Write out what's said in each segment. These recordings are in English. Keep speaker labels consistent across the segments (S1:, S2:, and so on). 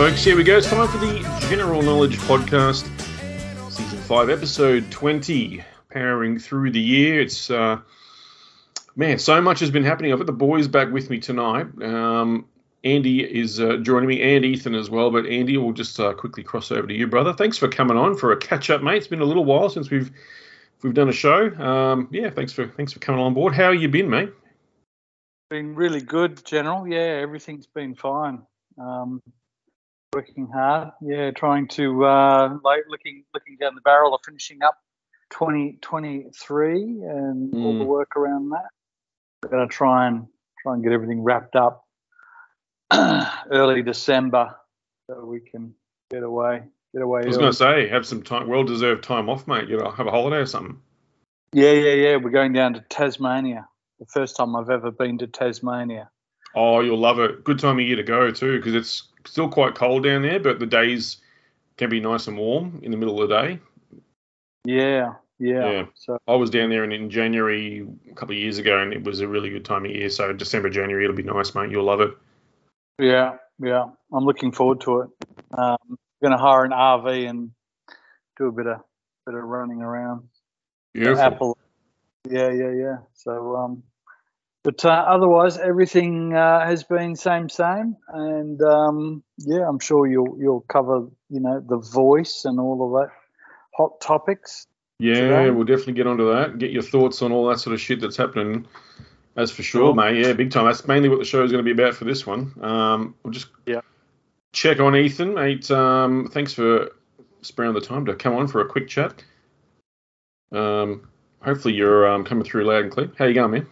S1: Folks, here we go. It's time for the General Knowledge Podcast, Season 5, Episode 20. Powering through the year. It's, uh, man, so much has been happening. I've got the boys back with me tonight. Um, Andy is uh, joining me, and Ethan as well. But Andy, we'll just uh, quickly cross over to you, brother. Thanks for coming on for a catch up, mate. It's been a little while since we've we've done a show. Um, yeah, thanks for thanks for coming on board. How you been, mate?
S2: Been really good, General. Yeah, everything's been fine. Um, working hard. Yeah, trying to uh, like looking looking down the barrel of finishing up 2023 and mm. all the work around that. We're going to try and try and get everything wrapped up early December so we can get away. Get away.
S1: I was going to say, have some time, well deserved time off, mate. You know, have a holiday or something.
S2: Yeah, yeah, yeah. We're going down to Tasmania. The first time I've ever been to Tasmania.
S1: Oh, you'll love it. Good time of year to go too, because it's still quite cold down there, but the days can be nice and warm in the middle of the day.
S2: Yeah, yeah.
S1: Yeah. So I was down there in, in January a couple of years ago, and it was a really good time of year. So December, January, it'll be nice, mate. You'll love it.
S2: Yeah, yeah. I'm looking forward to it. Um, I'm going to hire an RV and do a bit of bit of running around.
S1: Beautiful.
S2: Apple. Yeah, yeah, yeah. So, um, but uh, otherwise, everything uh, has been same, same, and um, yeah, I'm sure you'll you'll cover you know the voice and all of that hot topics.
S1: Yeah, today. we'll definitely get onto that. Get your thoughts on all that sort of shit that's happening. That's for sure, mate. Yeah, big time. That's mainly what the show is going to be about for this one. Um, we'll just
S2: yeah
S1: check on Ethan, mate. Um, thanks for sparing the time to come on for a quick chat. Um, hopefully you're um, coming through loud and clear. How you going, man?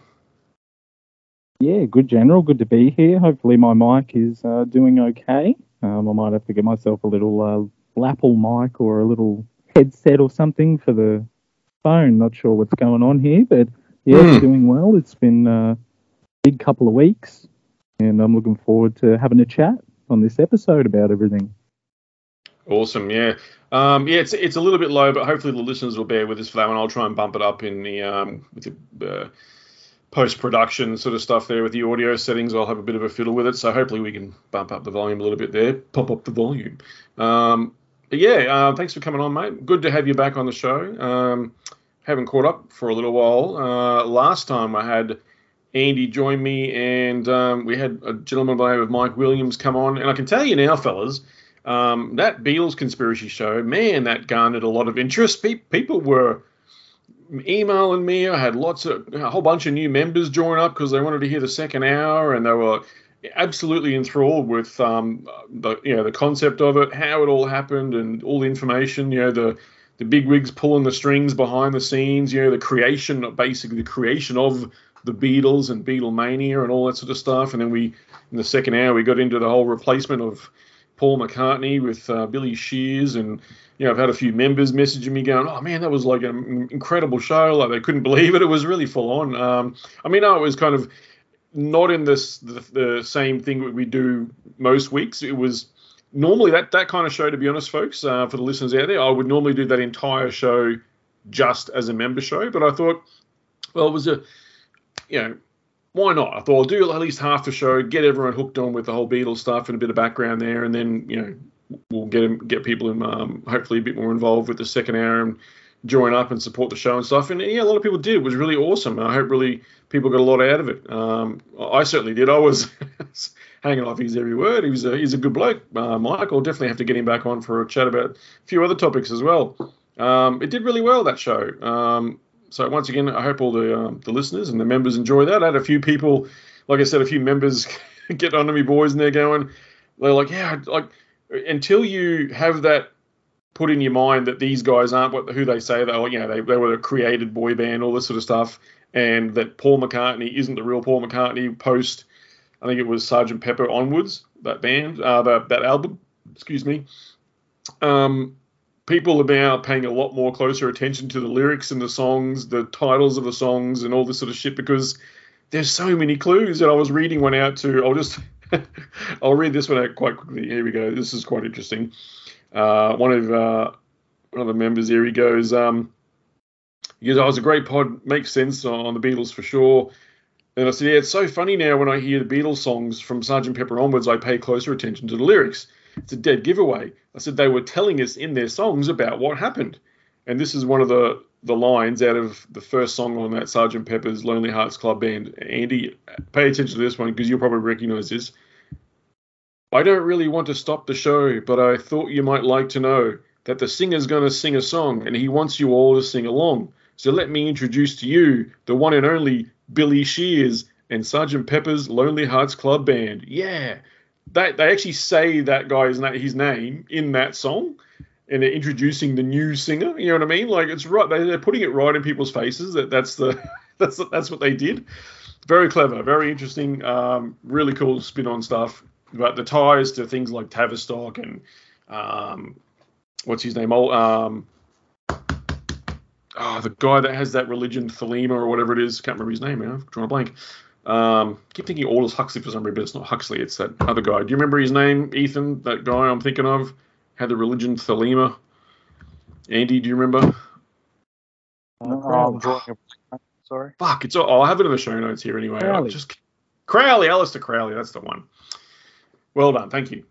S3: Yeah, good general. Good to be here. Hopefully my mic is uh, doing okay. Um, I might have to get myself a little uh, lapel mic or a little headset or something for the phone. Not sure what's going on here, but yeah, mm. it's doing well. It's been a big couple of weeks, and I'm looking forward to having a chat on this episode about everything.
S1: Awesome, yeah, um, yeah. It's it's a little bit low, but hopefully the listeners will bear with us for that one. I'll try and bump it up in the um, with the uh, post production sort of stuff there with the audio settings. I'll have a bit of a fiddle with it, so hopefully we can bump up the volume a little bit there, pop up the volume. Um, yeah, uh, thanks for coming on, mate. Good to have you back on the show. Um, haven't caught up for a little while. Uh, last time I had Andy join me, and um, we had a gentleman by the name of Mike Williams come on. And I can tell you now, fellas, um, that Beatles conspiracy show, man, that garnered a lot of interest. Pe- people were emailing me. I had lots of a whole bunch of new members join up because they wanted to hear the second hour, and they were absolutely enthralled with um, the you know the concept of it, how it all happened, and all the information. You know the the big wigs pulling the strings behind the scenes. You know the creation, basically the creation of the Beatles and Beatlemania and all that sort of stuff. And then we in the second hour we got into the whole replacement of Paul McCartney with uh, Billy Shears and you know, I've had a few members messaging me going, "Oh man, that was like an incredible show! Like they couldn't believe it. It was really full on." Um, I mean, no, it was kind of not in this the, the same thing we do most weeks. It was normally that that kind of show. To be honest, folks, uh, for the listeners out there, I would normally do that entire show just as a member show. But I thought, well, it was a you know why not? I thought I'll do at least half the show, get everyone hooked on with the whole Beatles stuff and a bit of background there, and then you know we'll get get people in, um, hopefully a bit more involved with the second hour and join up and support the show and stuff. And yeah, a lot of people did. It was really awesome. I hope really people got a lot out of it. Um, I certainly did. I was hanging off his every word. He was a, he's a good bloke, uh, Mike. I'll definitely have to get him back on for a chat about a few other topics as well. Um, it did really well that show. Um, so once again, I hope all the um, the listeners and the members enjoy that. I had a few people, like I said, a few members get onto me boys, and they're going, they're like, yeah, like until you have that put in your mind that these guys aren't what who they say they are, you know, they, they were a created boy band, all this sort of stuff, and that Paul McCartney isn't the real Paul McCartney post, I think it was Sergeant Pepper onwards, that band, uh, that, that album, excuse me. Um, people are now paying a lot more closer attention to the lyrics and the songs, the titles of the songs, and all this sort of shit because there's so many clues. And I was reading one out to. I'll just. I'll read this one out quite quickly. Here we go. This is quite interesting. Uh, one of uh, one of the members here he goes. Um, he goes, "Oh, it's a great pod. Makes sense on the Beatles for sure." And I said, "Yeah, it's so funny now when I hear the Beatles songs from Sergeant Pepper onwards. I pay closer attention to the lyrics." it's a dead giveaway. I said they were telling us in their songs about what happened, and this is one of the the lines out of the first song on that Sergeant Pepper's Lonely Hearts Club Band. Andy, pay attention to this one because you'll probably recognize this. I don't really want to stop the show, but I thought you might like to know that the singer's going to sing a song and he wants you all to sing along. So let me introduce to you the one and only Billy Shears and Sergeant Pepper's Lonely Hearts Club Band. Yeah, they, they actually say that guy's his name in that song and they're introducing the new singer. You know what I mean? Like it's right. They, are putting it right in people's faces. That that's the that's that's what they did. Very clever, very interesting, um, really cool spin on stuff. But the ties to things like Tavistock and um, what's his name? Oh, um, oh, the guy that has that religion, Thelema or whatever it is. Can't remember his name now. I'm drawing a blank. Um, keep thinking Aldous Huxley for some reason, but it's not Huxley. It's that other guy. Do you remember his name, Ethan? That guy I'm thinking of had the religion Thelema. Andy, do you remember?
S2: Oh, sorry.
S1: Fuck, it's. I'll have it in the show notes here anyway. Crowley. Just Crowley, Aleister Crowley. That's the one. Well done, thank you.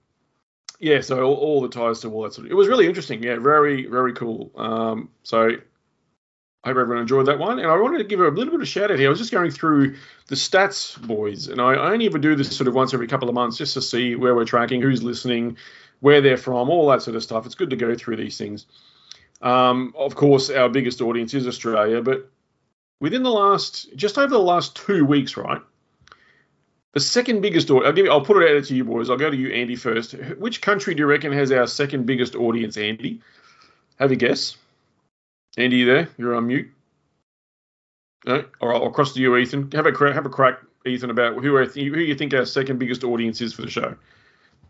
S1: Yeah, so all, all the ties to all that sort of. It was really interesting. Yeah, very very cool. Um, so I hope everyone enjoyed that one. And I wanted to give a little bit of shout out here. I was just going through the stats, boys, and I, I only ever do this sort of once every couple of months just to see where we're tracking, who's listening, where they're from, all that sort of stuff. It's good to go through these things. Um, of course, our biggest audience is Australia, but within the last, just over the last two weeks, right? The second biggest audience, I'll, give you, I'll put it out to you boys. I'll go to you, Andy, first. Which country do you reckon has our second biggest audience, Andy? Have a guess. Andy, you there? You're on mute. No? All right, I'll cross to you, Ethan. Have a, have a crack, Ethan, about who, who you think our second biggest audience is for the show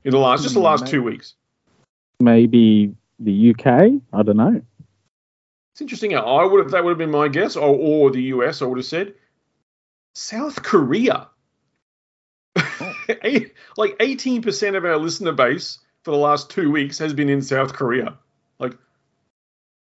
S1: in the last just the last maybe, two weeks.
S3: Maybe the UK. I don't know.
S1: It's interesting. I would have that would have been my guess, or, or the US. I would have said South Korea. Oh. like eighteen percent of our listener base for the last two weeks has been in South Korea. Like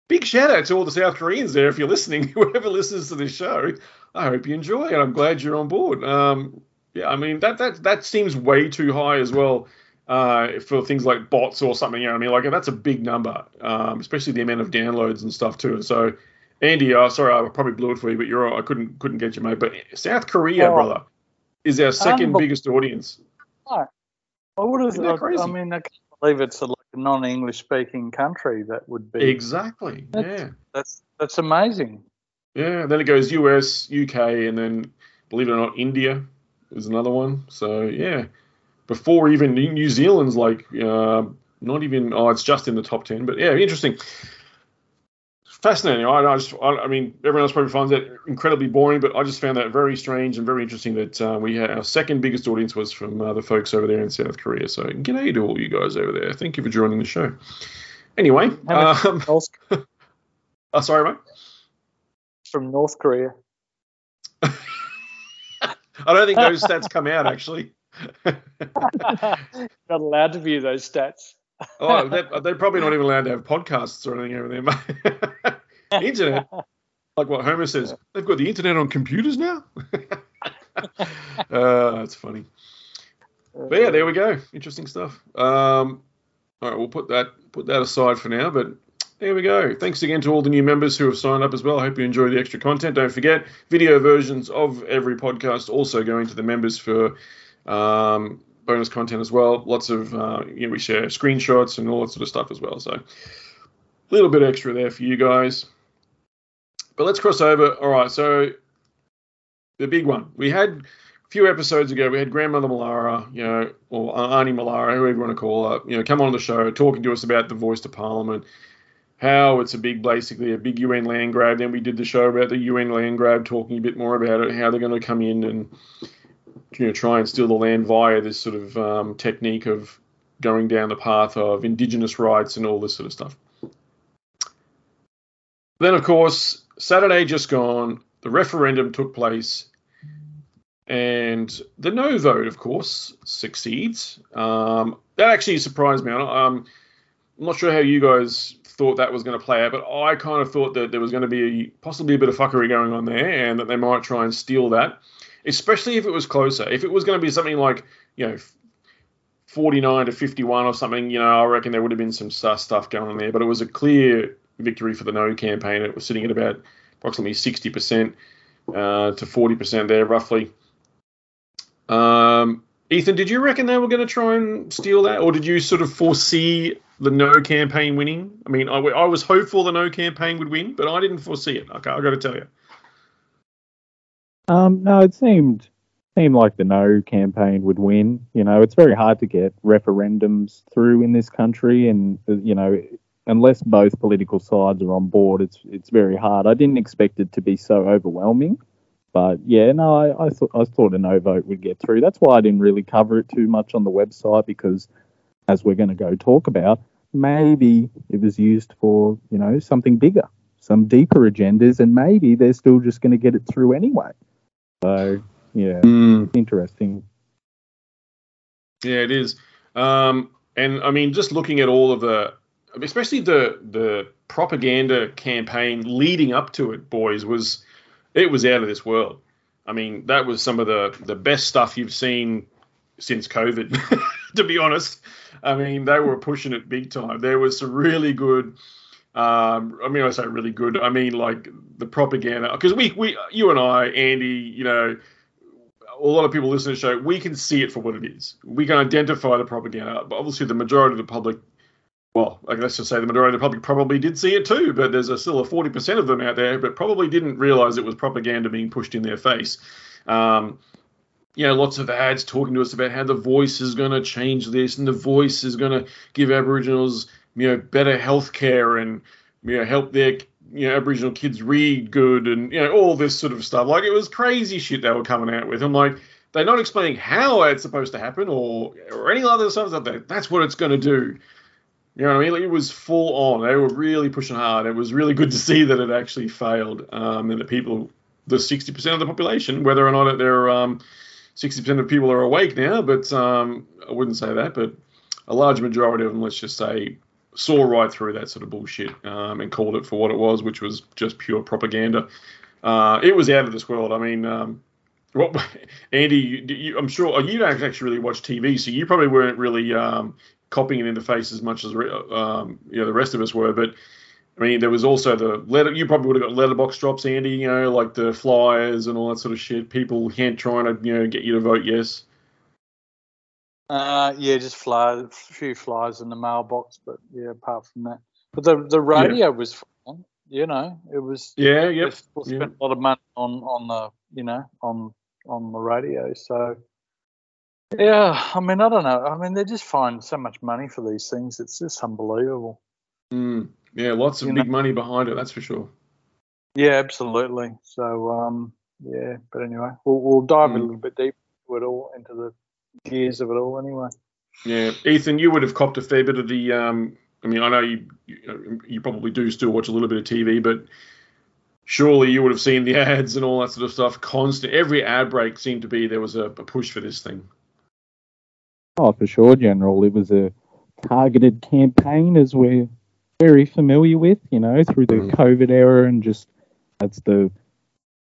S1: big shout out to all the South Koreans there if you're listening. Whoever listens to this show, I hope you enjoy it. I'm glad you're on board. Um, yeah, I mean that that that seems way too high as well uh, for things like bots or something. You know what I mean? Like that's a big number, um, especially the amount of downloads and stuff too. So, Andy, uh, sorry, I probably blew it for you, but you're I couldn't couldn't get you, mate. But South Korea, oh, brother, is our second biggest audience.
S2: I would have. I, I mean, I can't believe it's a, like a non-English speaking country that would be
S1: exactly.
S2: That's,
S1: yeah,
S2: that's that's amazing.
S1: Yeah, then it goes US, UK, and then believe it or not, India is another one. So yeah, before even New Zealand's like uh, not even oh it's just in the top ten, but yeah, interesting. Fascinating. I, I just, I, I, mean, everyone else probably finds that incredibly boring, but I just found that very strange and very interesting that uh, we had our second biggest audience was from uh, the folks over there in South Korea. So, g'day to all you guys over there. Thank you for joining the show. Anyway, um, oh, sorry, mate.
S2: From North Korea.
S1: I don't think those stats come out actually.
S2: Not allowed to view those stats.
S1: oh, they're, they're, probably not even allowed to have podcasts or anything over there, internet, like what Homer says, they've got the internet on computers now. uh, that's funny. But yeah, there we go. Interesting stuff. Um, all right, we'll put that put that aside for now. But there we go. Thanks again to all the new members who have signed up as well. I hope you enjoy the extra content. Don't forget, video versions of every podcast also going to the members for um, bonus content as well. Lots of uh, you know we share screenshots and all that sort of stuff as well. So a little bit extra there for you guys. But let's cross over. All right, so the big one we had a few episodes ago. We had Grandmother Malara, you know, or Auntie Malara, whoever you want to call her, you know, come on the show talking to us about the voice to Parliament. How it's a big, basically a big UN land grab. Then we did the show about the UN land grab, talking a bit more about it, how they're going to come in and you know, try and steal the land via this sort of um, technique of going down the path of indigenous rights and all this sort of stuff. Then, of course, Saturday just gone, the referendum took place, and the no vote, of course, succeeds. Um, that actually surprised me. Um, I'm not sure how you guys thought that was going to play out, but I kind of thought that there was going to be possibly a bit of fuckery going on there, and that they might try and steal that especially if it was closer. If it was going to be something like, you know, 49 to 51 or something, you know, I reckon there would have been some stuff going on there. But it was a clear victory for the no campaign. It was sitting at about approximately 60% uh, to 40% there, roughly. Um, Ethan, did you reckon they were going to try and steal that, or did you sort of foresee the no campaign winning? I mean, I, I was hopeful the no campaign would win, but I didn't foresee it. Okay, I've got to tell you.
S3: Um, no, it seemed seemed like the no campaign would win. You know, it's very hard to get referendums through in this country, and you know, unless both political sides are on board, it's it's very hard. I didn't expect it to be so overwhelming, but yeah, no, I, I thought I thought a no vote would get through. That's why I didn't really cover it too much on the website because, as we're going to go talk about, maybe it was used for you know something bigger, some deeper agendas, and maybe they're still just going to get it through anyway. So yeah,
S1: Mm.
S3: interesting.
S1: Yeah, it is. Um, and I mean, just looking at all of the, especially the the propaganda campaign leading up to it, boys, was it was out of this world. I mean, that was some of the the best stuff you've seen since COVID, to be honest. I mean, they were pushing it big time. There was some really good. Um, I mean, I say really good. I mean, like the propaganda, because we, we, you and I, Andy, you know, a lot of people listen to the show, we can see it for what it is. We can identify the propaganda. But obviously, the majority of the public, well, let's just say the majority of the public probably did see it too, but there's a, still a 40% of them out there, but probably didn't realize it was propaganda being pushed in their face. Um, you know, lots of ads talking to us about how the voice is going to change this and the voice is going to give Aboriginals, you know, better health care and, you know, help their you know Aboriginal kids read good and you know all this sort of stuff. Like it was crazy shit they were coming out with. I'm like, they're not explaining how it's supposed to happen or or any other stuff like that. That's what it's going to do. You know what I mean? It was full on. They were really pushing hard. It was really good to see that it actually failed, um, and that people, the 60% of the population, whether or not they're um, 60% of people are awake now, but um, I wouldn't say that, but a large majority of them, let's just say, saw right through that sort of bullshit um, and called it for what it was, which was just pure propaganda. Uh, it was out of this world. I mean, um, what, Andy, you, you, I'm sure you don't actually really watch TV, so you probably weren't really um, copying it in the face as much as um, you know the rest of us were. But I mean, there was also the letter. You probably would have got letterbox drops, Andy. You know, like the flyers and all that sort of shit. People hand trying to you know get you to vote yes.
S2: Uh, yeah, just fly, a few flies in the mailbox, but yeah, apart from that, but the the radio was fine. You know, it was.
S1: Yeah.
S2: People spent yeah. a lot of money on on the you know on on the radio, so yeah. I mean, I don't know. I mean, they just find so much money for these things. It's just unbelievable.
S1: Mm, yeah, lots of you big know? money behind it. That's for sure.
S2: Yeah, absolutely. So um, yeah, but anyway, we'll we'll dive mm. a little bit deeper into it all into the gears of it all anyway.
S1: Yeah, Ethan, you would have copped a fair bit of the. Um, I mean, I know you, you, you probably do still watch a little bit of TV, but surely you would have seen the ads and all that sort of stuff. Constant, every ad break seemed to be there was a, a push for this thing.
S3: Oh, for sure, General. It was a targeted campaign, as we're very familiar with. You know, through the mm. COVID era, and just that's the,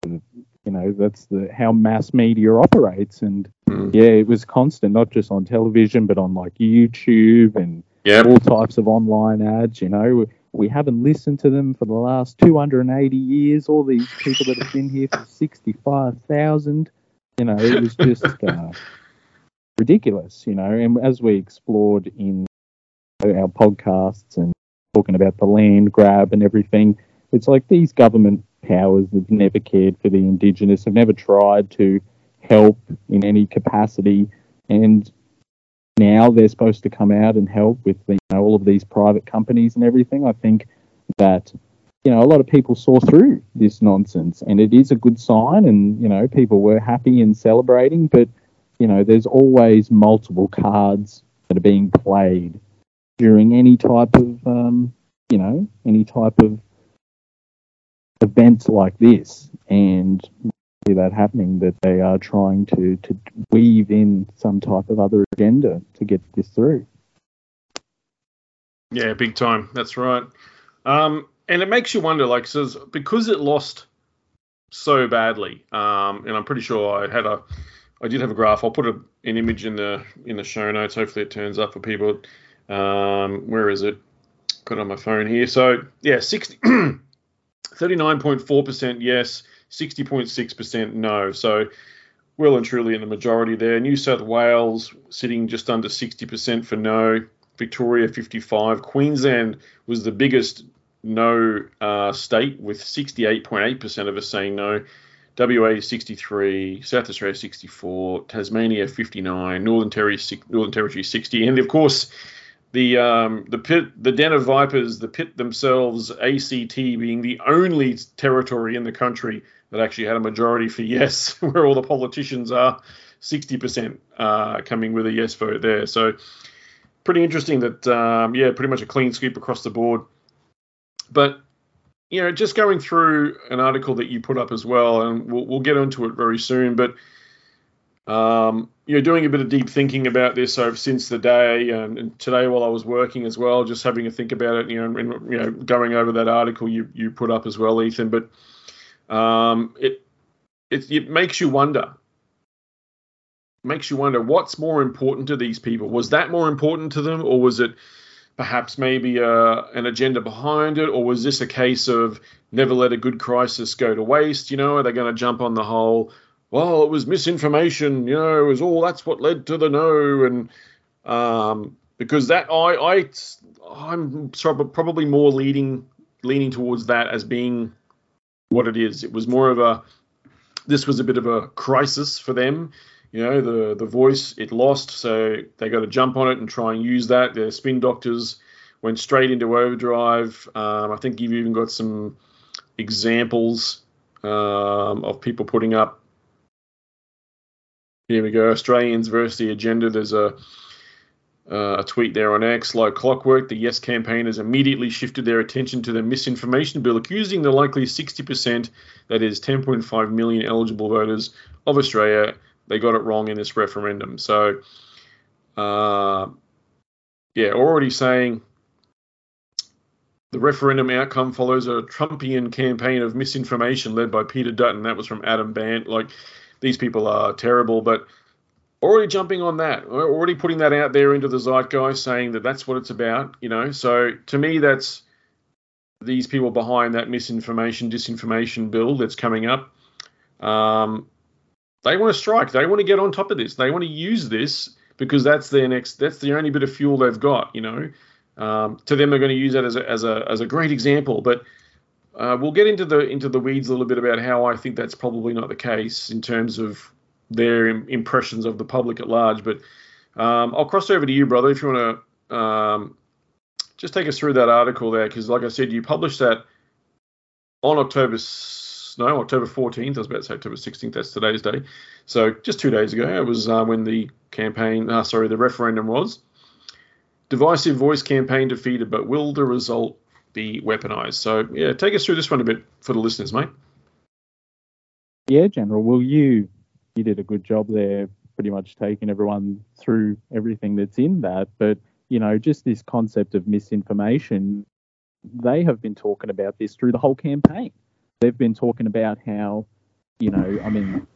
S3: the you know that's the how mass media operates and mm. yeah it was constant not just on television but on like youtube and
S1: yep.
S3: all types of online ads you know we haven't listened to them for the last 280 years all these people that have been here for 65,000 you know it was just uh, ridiculous you know and as we explored in our podcasts and talking about the land grab and everything it's like these government powers have never cared for the indigenous, have never tried to help in any capacity, and now they're supposed to come out and help with you know, all of these private companies and everything. I think that you know a lot of people saw through this nonsense, and it is a good sign, and you know people were happy and celebrating, but you know there's always multiple cards that are being played during any type of um, you know any type of events like this and see that happening that they are trying to, to weave in some type of other agenda to get this through.
S1: Yeah, big time. That's right. Um, and it makes you wonder, like, says because it lost so badly, um, and I'm pretty sure I had a, I did have a graph. I'll put a an image in the in the show notes. Hopefully, it turns up for people. Um, where is it? Got it on my phone here. So yeah, 60, 39.4% yes, 60.6% no. So well and truly in the majority there. New South Wales sitting just under 60% for no. Victoria 55. Queensland was the biggest no uh, state with 68.8% of us saying no. WA 63, South Australia 64, Tasmania 59, Northern Territory Northern Territory 60, and of course the um, the pit the Den of Vipers, the pit themselves, ACT being the only territory in the country that actually had a majority for yes, where all the politicians are, 60% uh, coming with a yes vote there. So pretty interesting that um, yeah, pretty much a clean sweep across the board. But you know, just going through an article that you put up as well, and we'll, we'll get into it very soon. But um, you know, doing a bit of deep thinking about this over since the day, and, and, today while I was working as well, just having a think about it. You know, and, you know, going over that article you you put up as well, Ethan. But um, it, it it makes you wonder. Makes you wonder what's more important to these people. Was that more important to them, or was it perhaps maybe uh, an agenda behind it, or was this a case of never let a good crisis go to waste? You know, are they going to jump on the whole? Well, it was misinformation. You know, it was all that's what led to the no, and um, because that I I I'm probably more leading leaning towards that as being what it is. It was more of a this was a bit of a crisis for them. You know the the voice it lost so they got to jump on it and try and use that. The spin doctors went straight into overdrive. Um, i think you've even got some examples um, of people putting up here we go australians versus the agenda. There's a uh, a tweet there on X, like clockwork, the Yes campaign has immediately shifted their attention to the misinformation bill, accusing the likely 60%, that is 10.5 million eligible voters of Australia, they got it wrong in this referendum. So, uh, yeah, already saying the referendum outcome follows a Trumpian campaign of misinformation led by Peter Dutton. That was from Adam Bandt. Like, these people are terrible, but already jumping on that, already putting that out there into the zeitgeist, saying that that's what it's about, you know. So to me, that's these people behind that misinformation, disinformation bill that's coming up. Um, they want to strike. They want to get on top of this. They want to use this because that's their next. That's the only bit of fuel they've got. You know, um, to them they're going to use that as a as a as a great example. But uh, we'll get into the into the weeds a little bit about how I think that's probably not the case in terms of their impressions of the public at large. But um, I'll cross over to you, brother, if you want to um, just take us through that article there, because like I said, you published that on October no, October 14th. I was about to say October 16th. That's today's day. So just two days ago, it was uh, when the campaign, uh, sorry, the referendum was. Divisive voice campaign defeated, but will the result be weaponized? So yeah, take us through this one a bit for the listeners, mate.
S3: Yeah, General. will you you did a good job there, pretty much taking everyone through everything that's in that. But you know, just this concept of misinformation, they have been talking about this through the whole campaign they've been talking about how, you know, I mean,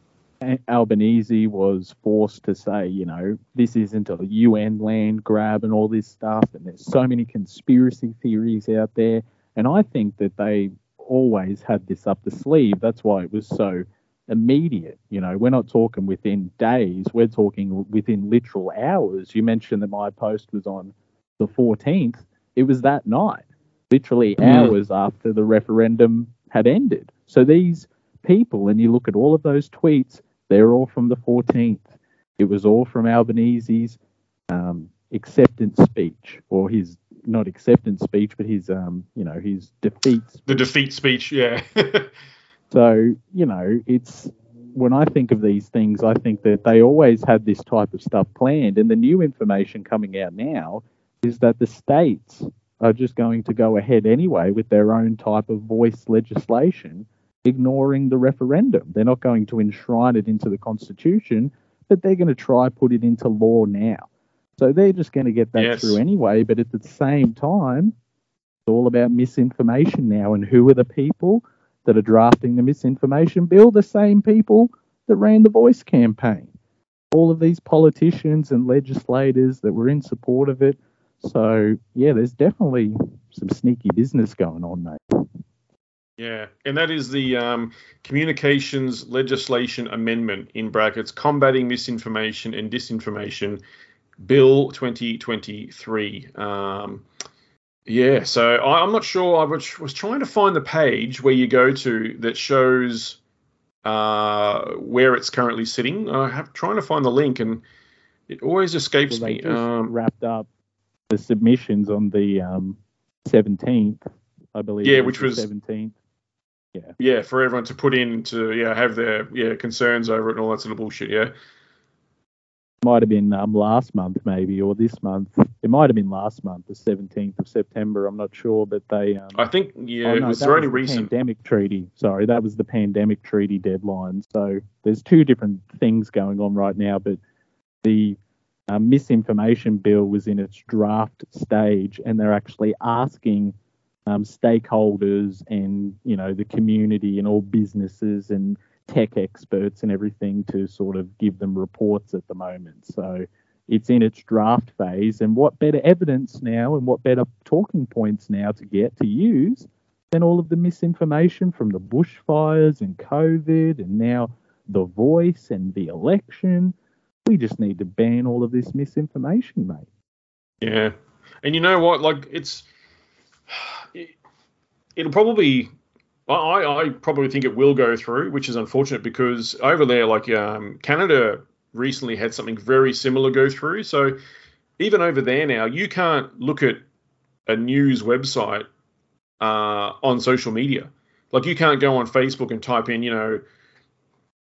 S3: Albanese was forced to say, you know, this isn't a UN land grab and all this stuff, and there's so many conspiracy theories out there. And I think that they always had this up the sleeve. That's why it was so immediate. You know, we're not talking within days, we're talking within literal hours. You mentioned that my post was on the 14th. It was that night, literally mm. hours after the referendum had ended. So these people, and you look at all of those tweets, they're all from the 14th. It was all from Albanese's um, acceptance speech, or his not acceptance speech, but his um, you know his defeat.
S1: Speech. The defeat speech, yeah.
S3: so you know, it's when I think of these things, I think that they always had this type of stuff planned, and the new information coming out now is that the states are just going to go ahead anyway with their own type of voice legislation, ignoring the referendum. They're not going to enshrine it into the Constitution, but they're going to try put it into law now. So they're just going to get that yes. through anyway. But at the same time, it's all about misinformation now. And who are the people that are drafting the misinformation bill? The same people that ran the voice campaign. all of these politicians and legislators that were in support of it. So yeah, there's definitely some sneaky business going on, mate.
S1: Yeah, and that is the um, Communications Legislation Amendment in brackets combating misinformation and disinformation, Bill 2023. Um, yeah, so I, am not sure. I was, was, trying to find the page where you go to that shows uh, where it's currently sitting. I have trying to find the link, and it always escapes
S3: well,
S1: me. Um,
S3: wrapped up the submissions on the um, 17th, I believe.
S1: Yeah, which was
S3: 17th.
S1: Yeah. Yeah, for everyone to put in to yeah have their yeah concerns over it and all that sort of bullshit. Yeah.
S3: Might have been um, last month maybe or this month. It might have been last month, the 17th of September. I'm not sure, but they. Um,
S1: I think yeah, oh, no, it was only recent.
S3: Pandemic treaty. Sorry, that was the pandemic treaty deadline. So there's two different things going on right now, but the uh, misinformation bill was in its draft stage, and they're actually asking um, stakeholders and you know the community and all businesses and tech experts and everything to sort of give them reports at the moment. So it's in its draft phase, and what better evidence now and what better talking points now to get to use than all of the misinformation from the bushfires and COVID and now the voice and the election. We just need to ban all of this misinformation, mate.
S1: Yeah. And you know what? Like, it's it'll probably I, I probably think it will go through, which is unfortunate because over there, like um, Canada recently had something very similar go through. So even over there now, you can't look at a news website uh, on social media. Like you can't go on Facebook and type in, you know,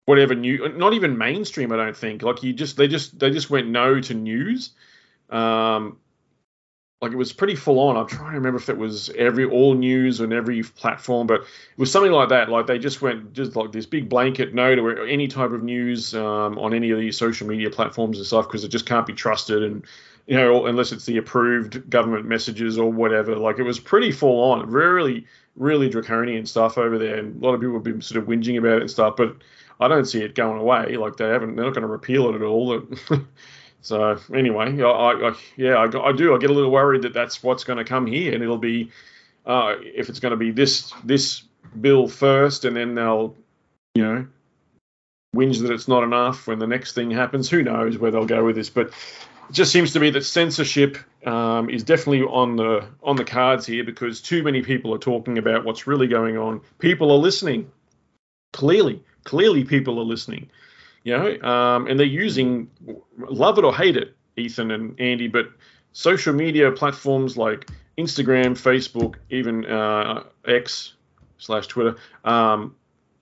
S1: whatever new, not even mainstream. I don't think. Like you just they just they just went no to news. Um, like it was pretty full on. I'm trying to remember if it was every all news and every platform, but it was something like that. Like they just went just like this big blanket no to any type of news um, on any of these social media platforms and stuff because it just can't be trusted and you know unless it's the approved government messages or whatever. Like it was pretty full on, really really draconian stuff over there, and a lot of people have been sort of whinging about it and stuff, but. I don't see it going away. Like they haven't, they're not going to repeal it at all. So anyway, I, I yeah, I, I, do. I get a little worried that that's what's going to come here, and it'll be uh, if it's going to be this this bill first, and then they'll you know whinge that it's not enough when the next thing happens. Who knows where they'll go with this? But it just seems to me that censorship um, is definitely on the on the cards here because too many people are talking about what's really going on. People are listening. Clearly, clearly, people are listening you know, um, and they're using, love it or hate it, Ethan and Andy, but social media platforms like Instagram, Facebook, even uh, X slash Twitter, um,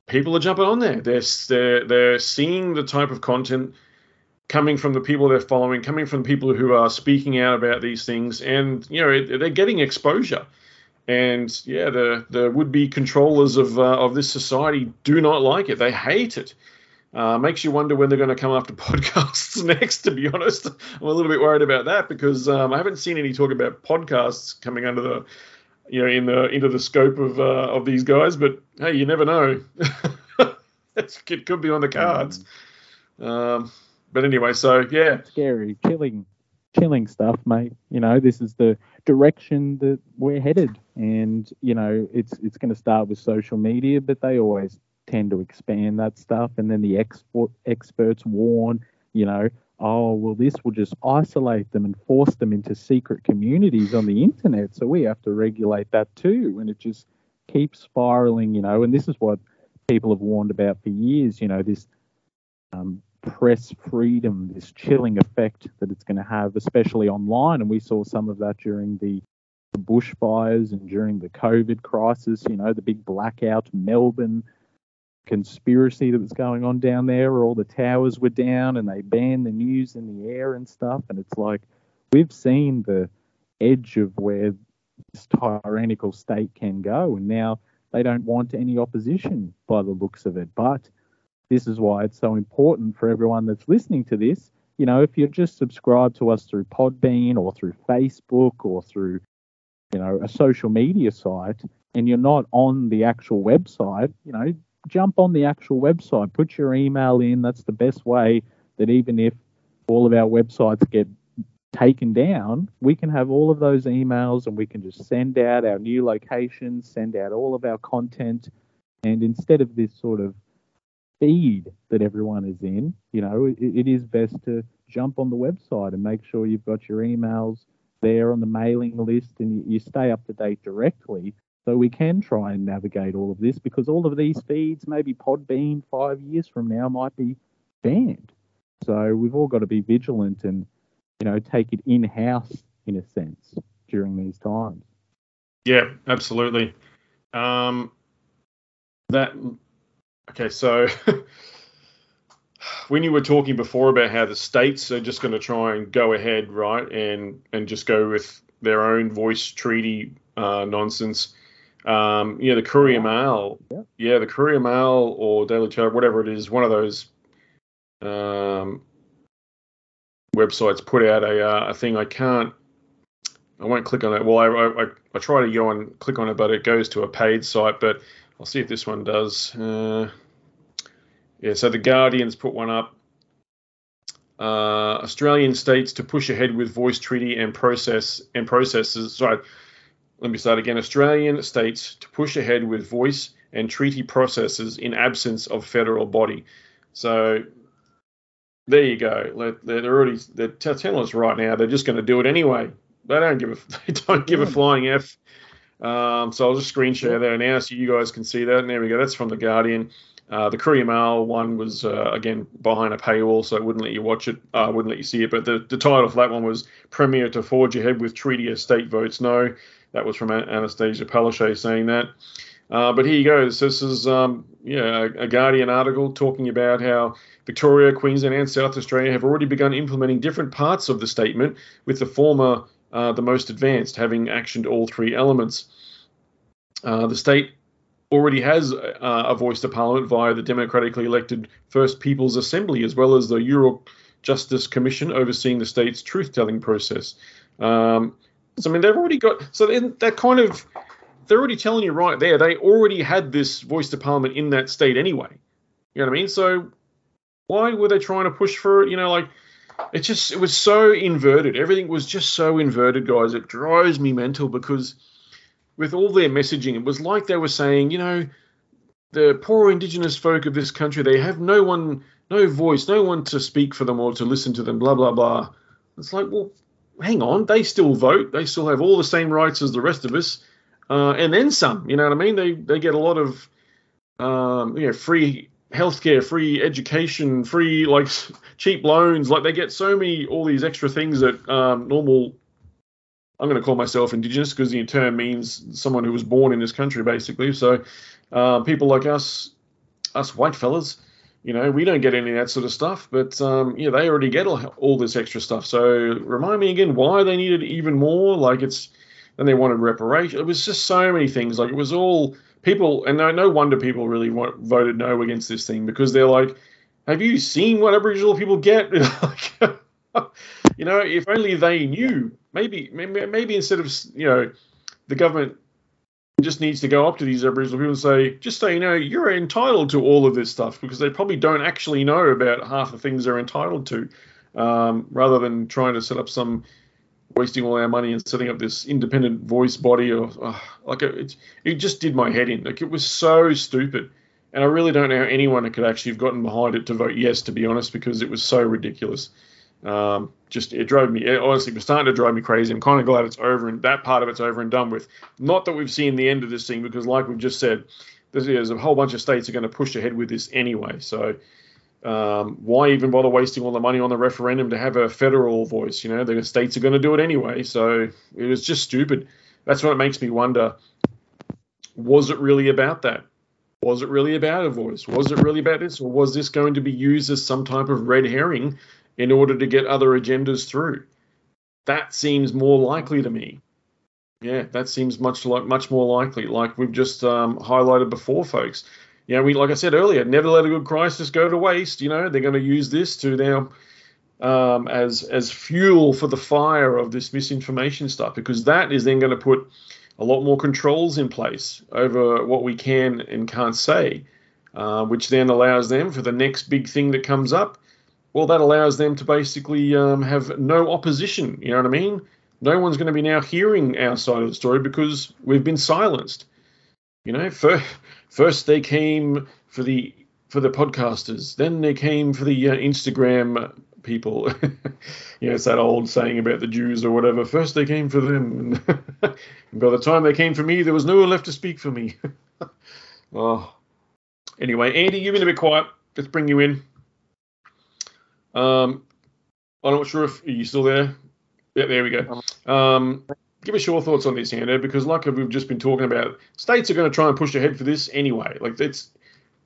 S1: people are jumping on there. They're, they're they're seeing the type of content coming from the people they're following, coming from people who are speaking out about these things, and you know they're getting exposure. And yeah, the the would be controllers of uh, of this society do not like it. They hate it. Uh, makes you wonder when they're going to come after podcasts next. To be honest, I'm a little bit worried about that because um, I haven't seen any talk about podcasts coming under the, you know, in the into the scope of uh, of these guys. But hey, you never know. it could be on the cards. Mm. Um, but anyway, so yeah,
S3: scary, killing, killing stuff, mate. You know, this is the direction that we're headed, and you know, it's it's going to start with social media, but they always tend to expand that stuff. And then the export experts warn, you know, oh, well, this will just isolate them and force them into secret communities on the internet. So we have to regulate that too. And it just keeps spiraling, you know. And this is what people have warned about for years, you know, this um, press freedom, this chilling effect that it's going to have, especially online. And we saw some of that during the bushfires and during the COVID crisis, you know, the big blackout, Melbourne, conspiracy that was going on down there where all the towers were down and they banned the news in the air and stuff. And it's like we've seen the edge of where this tyrannical state can go. And now they don't want any opposition by the looks of it. But this is why it's so important for everyone that's listening to this. You know, if you're just subscribed to us through Podbean or through Facebook or through, you know, a social media site and you're not on the actual website, you know, jump on the actual website, put your email in. That's the best way that even if all of our websites get taken down, we can have all of those emails and we can just send out our new locations, send out all of our content. And instead of this sort of feed that everyone is in, you know, it, it is best to jump on the website and make sure you've got your emails there on the mailing list and you, you stay up to date directly. So we can try and navigate all of this because all of these feeds, maybe Podbean five years from now, might be banned. So we've all got to be vigilant and you know, take it in house in a sense during these times.
S1: Yeah, absolutely. Um, that okay. So when you were talking before about how the states are just going to try and go ahead, right, and and just go with their own voice treaty uh, nonsense. Um, yeah, the Courier Mail, yeah. yeah, the Courier Mail or Daily Telegraph, whatever it is, one of those um, websites put out a, uh, a thing. I can't. I won't click on it. Well, I, I, I try to go and click on it, but it goes to a paid site. But I'll see if this one does. Uh, yeah, so the Guardian's put one up. Uh, Australian states to push ahead with voice treaty and process and processes. Sorry, let me start again. Australian states to push ahead with voice and treaty processes in absence of federal body. So there you go. They're already they're telling us right now they're just going to do it anyway. They don't give a they don't give a flying f. Um, so I'll just screen share there now so you guys can see that. And there we go. That's from the Guardian. Uh, the Courier Mail one was uh, again behind a paywall, so it wouldn't let you watch it, uh, wouldn't let you see it. But the, the title for that one was "Premier to Forge Ahead with Treaty as State Votes No." That was from Annastacia Palaszczuk saying that. Uh, but here you go. This is um, yeah, a, a Guardian article talking about how Victoria, Queensland, and South Australia have already begun implementing different parts of the statement, with the former uh, the most advanced, having actioned all three elements. Uh, the state already has uh, a voice to Parliament via the democratically elected First People's Assembly, as well as the Yoorrook Justice Commission overseeing the state's truth telling process. Um, so, I mean, they've already got, so they're kind of, they're already telling you right there, they already had this voice to Parliament in that state anyway. You know what I mean? So, why were they trying to push for it? You know, like it just it was so inverted. Everything was just so inverted, guys. It drives me mental because with all their messaging, it was like they were saying, you know, the poor indigenous folk of this country, they have no one, no voice, no one to speak for them or to listen to them, blah blah blah. It's like, well, hang on, they still vote, they still have all the same rights as the rest of us, uh, and then some. You know what I mean? They they get a lot of um, you know free healthcare, free education, free like cheap loans. Like they get so many all these extra things that um, normal. I'm going to call myself indigenous because the term means someone who was born in this country, basically. So uh, people like us, us white fellas, you know, we don't get any of that sort of stuff. But um, yeah, they already get all, all this extra stuff. So remind me again why they needed even more. Like it's, and they wanted reparation. It was just so many things. Like it was all people, and no, no wonder people really want, voted no against this thing because they're like, have you seen what Aboriginal people get? you know, if only they knew. Maybe, maybe, maybe instead of you know, the government just needs to go up to these Aboriginal people and say, just so you know, you're entitled to all of this stuff because they probably don't actually know about half the things they're entitled to, um, rather than trying to set up some wasting all our money and setting up this independent voice body or oh, like it, it just did my head in. Like it was so stupid. And i really don't know anyone could actually have gotten behind it to vote yes to be honest because it was so ridiculous um, just it drove me it honestly was starting to drive me crazy i'm kind of glad it's over and that part of it's over and done with not that we've seen the end of this thing because like we've just said there's, a whole bunch of states are going to push ahead with this anyway so um, why even bother wasting all the money on the referendum to have a federal voice? You know, the states are going to do it anyway. So it was just stupid. That's what it makes me wonder was it really about that? Was it really about a voice? Was it really about this? Or was this going to be used as some type of red herring in order to get other agendas through? That seems more likely to me. Yeah, that seems much like much more likely. Like we've just um, highlighted before, folks you know, we like I said earlier, never let a good crisis go to waste. You know, they're going to use this to now um, as as fuel for the fire of this misinformation stuff because that is then going to put a lot more controls in place over what we can and can't say, uh, which then allows them for the next big thing that comes up well, that allows them to basically um, have no opposition. You know what I mean? No one's going to be now hearing our side of the story because we've been silenced. You know, first, first they came for the for the podcasters, then they came for the uh, Instagram people. you know, it's that old saying about the Jews or whatever. First they came for them, and by the time they came for me, there was no one left to speak for me. oh. Anyway, Andy, you've been a bit quiet. Let's bring you in. Um, I'm not sure if you're you still there. Yeah, there we go. Um, give us your thoughts on this, Hando, because like we've just been talking about, states are going to try and push ahead for this anyway. Like it's,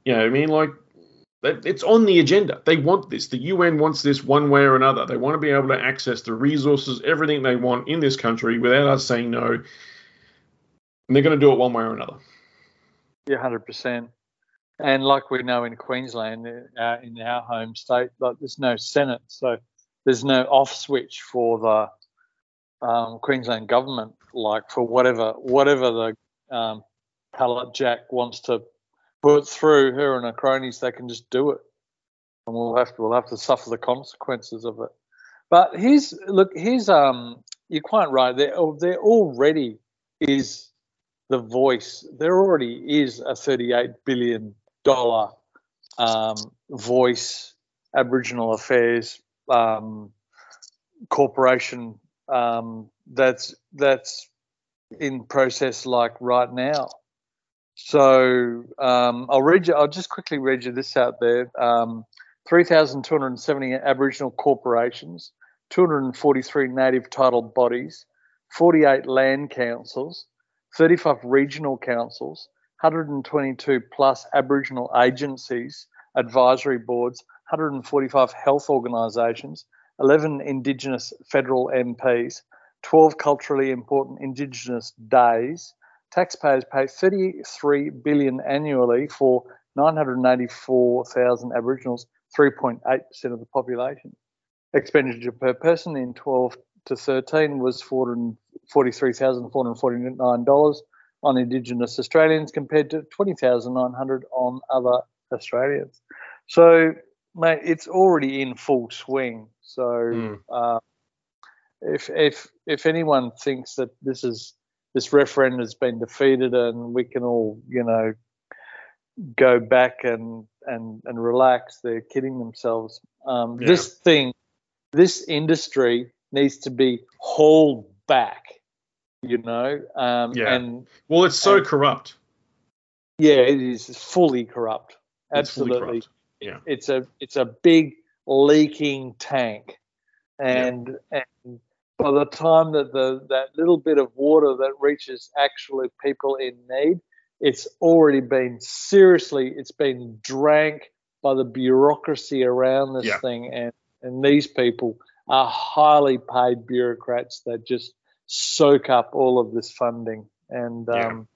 S1: you know, I mean, like it's on the agenda. They want this. The UN wants this one way or another. They want to be able to access the resources, everything they want in this country without us saying no. And they're going to do it one way or another.
S2: Yeah, hundred percent. And like we know in Queensland, uh, in our home state, like there's no Senate, so there's no off switch for the um, Queensland government. Like for whatever whatever the um, Palaszczuk wants to put through her and her cronies, they can just do it, and we'll have to we'll have to suffer the consequences of it. But here's look, here's um, you're quite right. There there already is the voice. There already is a 38 billion dollar um, voice Aboriginal Affairs um, corporation um, that's that's in process like right now. So um, I'll read you. I'll just quickly read you this out there. Um, 3,270 Aboriginal corporations, 243 native title bodies, 48 land councils, 35 regional councils, 122 plus Aboriginal agencies, advisory boards, 145 health organisations, 11 Indigenous federal MPs, 12 culturally important Indigenous days. Taxpayers pay 33 billion annually for 984,000 Aboriginals, 3.8% of the population. Expenditure per person in 12 to 13 was $443,449 on Indigenous Australians compared to 20,900 on other Australians. So, mate, it's already in full swing. So, mm. uh, if if if anyone thinks that this is this referendum has been defeated and we can all, you know, go back and and and relax, they're kidding themselves. Um, yeah. This thing, this industry needs to be hauled back you know. Um, yeah. And
S1: well, it's so and, corrupt.
S2: Yeah, it is fully corrupt. Absolutely. Fully corrupt.
S1: Yeah.
S2: It's a it's a big leaking tank, and yeah. and by the time that the that little bit of water that reaches actually people in need, it's already been seriously it's been drank by the bureaucracy around this yeah. thing, and and these people are highly paid bureaucrats that just soak up all of this funding, and yeah. um,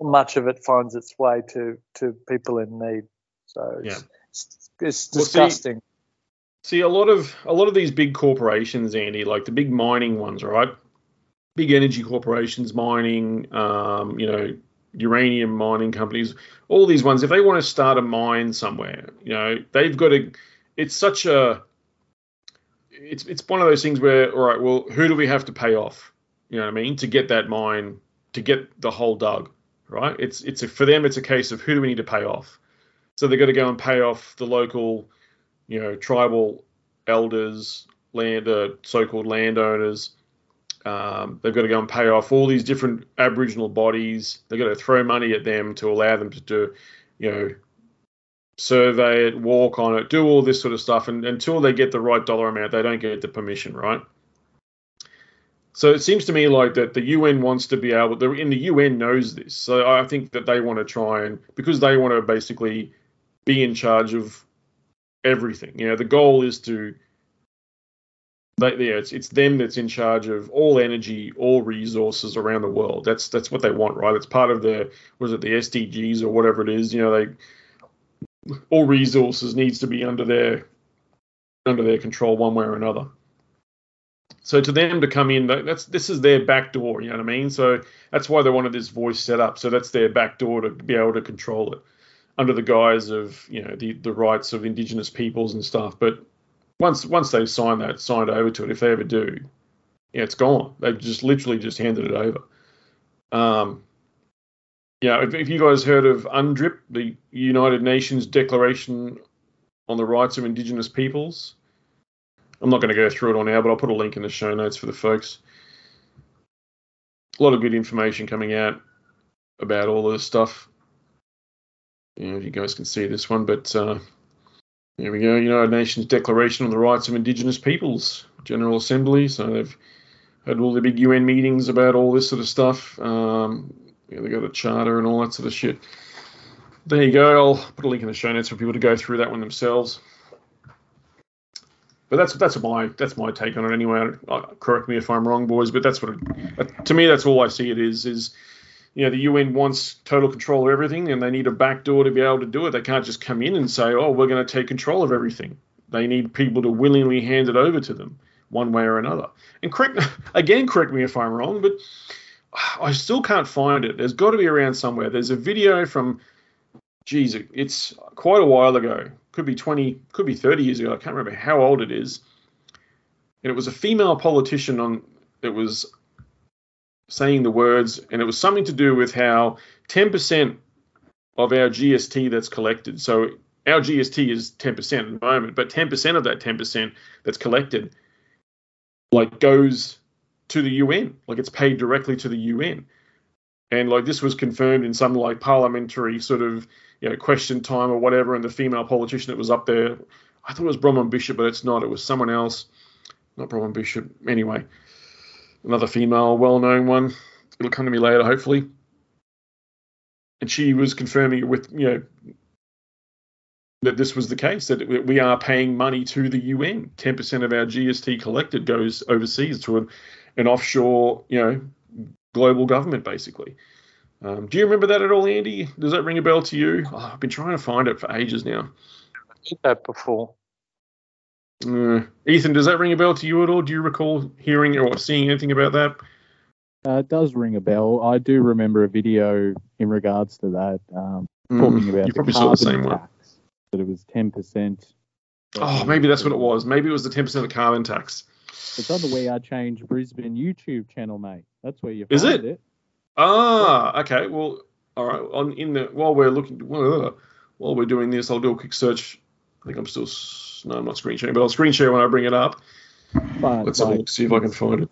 S2: much of it finds its way to to people in need. So it's, yeah. it's, it's disgusting.
S1: Well, see, see, a lot of a lot of these big corporations, Andy, like the big mining ones, right? Big energy corporations, mining, um, you know, uranium mining companies, all these ones. If they want to start a mine somewhere, you know, they've got to. It's such a it's it's one of those things where all right, well, who do we have to pay off? You know what I mean? To get that mine, to get the whole dug, right? It's it's a, for them. It's a case of who do we need to pay off? So they've got to go and pay off the local, you know, tribal elders, land, uh, so-called landowners. Um, they've got to go and pay off all these different Aboriginal bodies. They've got to throw money at them to allow them to do, you know, survey it, walk on it, do all this sort of stuff. And until they get the right dollar amount, they don't get the permission, right? So it seems to me like that the UN wants to be able, the, and the UN knows this. So I think that they want to try and because they want to basically be in charge of everything. You know, the goal is to, they, yeah, it's it's them that's in charge of all energy, all resources around the world. That's that's what they want, right? It's part of the was it the SDGs or whatever it is. You know, they all resources needs to be under their under their control one way or another. So to them to come in, that's this is their back door. You know what I mean? So that's why they wanted this voice set up. So that's their back door to be able to control it under the guise of you know the the rights of indigenous peoples and stuff. But once once they sign that, signed over to it, if they ever do, yeah, it's gone. They've just literally just handed it over. Um, yeah, if, if you guys heard of UNDRIP, the United Nations Declaration on the Rights of Indigenous Peoples, I'm not going to go through it on now, but I'll put a link in the show notes for the folks. A lot of good information coming out about all this stuff. Yeah, if you guys can see this one, but uh, there we go. United Nations Declaration on the Rights of Indigenous Peoples, General Assembly. So they've had all the big UN meetings about all this sort of stuff. Um, yeah, they got a charter and all that sort of shit. There you go. I'll put a link in the show notes for people to go through that one themselves. But that's that's my that's my take on it anyway. Uh, correct me if I'm wrong, boys. But that's what it, to me that's all I see it is is you know the UN wants total control of everything, and they need a backdoor to be able to do it. They can't just come in and say, "Oh, we're going to take control of everything." They need people to willingly hand it over to them, one way or another. And correct again, correct me if I'm wrong, but I still can't find it. There's got to be around somewhere. There's a video from, geez, it's quite a while ago. Could be 20, could be 30 years ago. I can't remember how old it is. And it was a female politician on that was saying the words, and it was something to do with how 10% of our GST that's collected. So our GST is 10% at the moment, but 10% of that 10% that's collected, like goes to the UN, like it's paid directly to the UN. And like this was confirmed in some like parliamentary sort of you know question time or whatever, and the female politician that was up there, I thought it was Bronwyn Bishop, but it's not. It was someone else, not Bronwyn Bishop. Anyway, another female, well-known one. It'll come to me later, hopefully. And she was confirming it with you know that this was the case that we are paying money to the UN. 10% of our GST collected goes overseas to an an offshore, you know, global government basically. Um, do you remember that at all, Andy? Does that ring a bell to you? Oh, I've been trying to find it for ages now.
S2: I did that before.
S1: Uh, Ethan, does that ring a bell to you at all? Do you recall hearing or seeing anything about that?
S3: Uh, it does ring a bell. I do remember a video in regards to that, um, mm, talking about
S1: you probably saw the same
S3: tax,
S1: one.
S3: That it was ten percent.
S1: Oh, maybe that's what it was. Maybe it was the ten percent of the carbon tax.
S3: It's on the We Are Change Brisbane YouTube channel, mate. That's where you
S1: Is
S3: find
S1: it?
S3: it.
S1: Ah, okay. Well, all right. On in the while we're looking while we're doing this, I'll do a quick search. I think I'm still no, I'm not screen sharing, but I'll screen share when I bring it up.
S3: But
S1: Let's
S3: like,
S1: look, see if I can find it.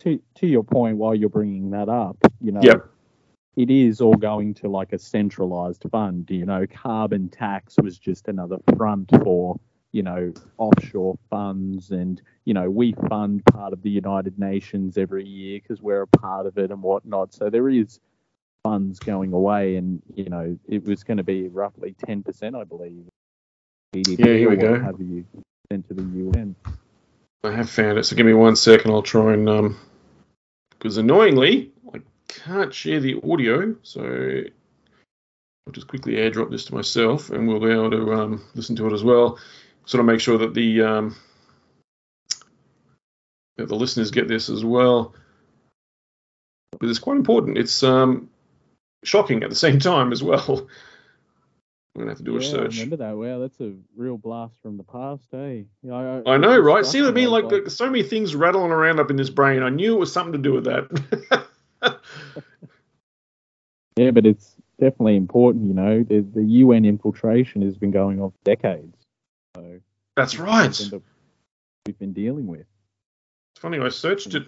S3: to to your point, while you're bringing that up, you know,
S1: Yep.
S3: it is all going to like a centralized fund. You know, carbon tax was just another front for you know offshore funds, and you know we fund part of the United Nations every year because we're a part of it and whatnot. So there is funds going away, and you know it was going to be roughly ten percent, I believe. GDP
S1: Yeah, here we go.
S3: Have you sent to the UN?
S1: I have found it, so give me one second. I'll try and um, because annoyingly I can't share the audio, so I'll just quickly airdrop this to myself, and we'll be able to um, listen to it as well. Sort of make sure that the um, that the listeners get this as well, because it's quite important. It's um, shocking at the same time as well. I'm gonna have to do a
S3: yeah, I
S1: search.
S3: remember that. Wow, that's a real blast from the past, eh? Yeah, I,
S1: I know, right? See what I mean? Like, there's so many things rattling around up in this brain. I knew it was something to do with that.
S3: Yeah, but it's definitely important, you know. The, the UN infiltration has been going on for decades. So
S1: That's right.
S3: that we've been dealing with.
S1: It's funny. I searched hmm. it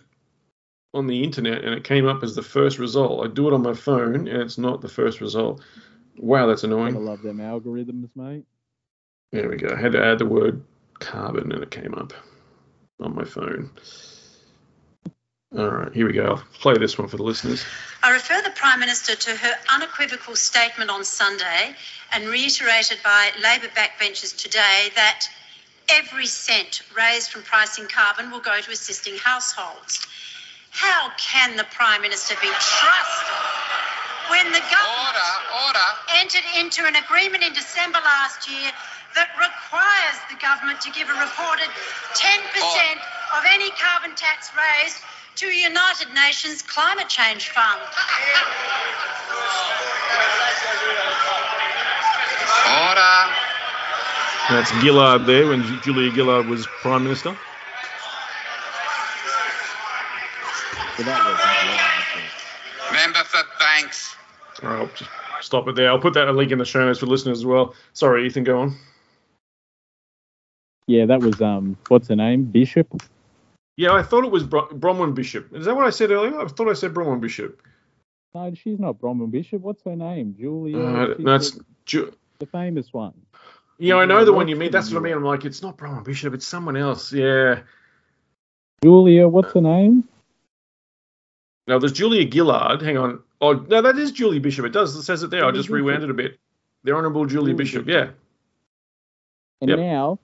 S1: on the internet and it came up as the first result. I do it on my phone and it's not the first result. Wow, that's
S3: Gotta
S1: annoying.
S3: love them algorithms, mate.
S1: There we go. I had to add the word carbon and it came up on my phone. All right, here we go. I'll play this one for the listeners.
S4: I refer the Prime Minister to her unequivocal statement on Sunday and reiterated by Labor backbenchers today that every cent raised from pricing carbon will go to assisting households. How can the Prime Minister be trusted when the government
S5: Order, order.
S4: entered into an agreement in December last year that requires the government to give a reported 10% of any carbon tax raised to a United Nations Climate Change Fund.
S5: Order.
S1: That's Gillard there when Julia Gillard was Prime Minister.
S3: So that
S5: Member for Banks.
S1: All right, I'll just stop it there. I'll put that link in the show notes for listeners as well. Sorry, Ethan, go on.
S3: yeah, that was um, what's her name? Bishop.
S1: Yeah, I thought it was Bro- Bronwyn Bishop. Is that what I said earlier? I thought I said Bronwyn Bishop.
S3: No, she's not Bronwyn Bishop. What's her name? Julia.
S1: Uh,
S3: she's
S1: that's
S3: the,
S1: Ju-
S3: the famous one.
S1: Yeah, I know the one you mean. That's what I mean. I'm like, it's not Brian Bishop. It's someone else. Yeah.
S3: Julia, what's her name?
S1: No, there's Julia Gillard. Hang on. Oh no, that is Julie Bishop. It does. It says it there. I just rewound it a bit. The Honourable Julie
S3: Julie
S1: Bishop.
S3: Bishop.
S1: Yeah.
S3: And
S1: Yep.
S3: now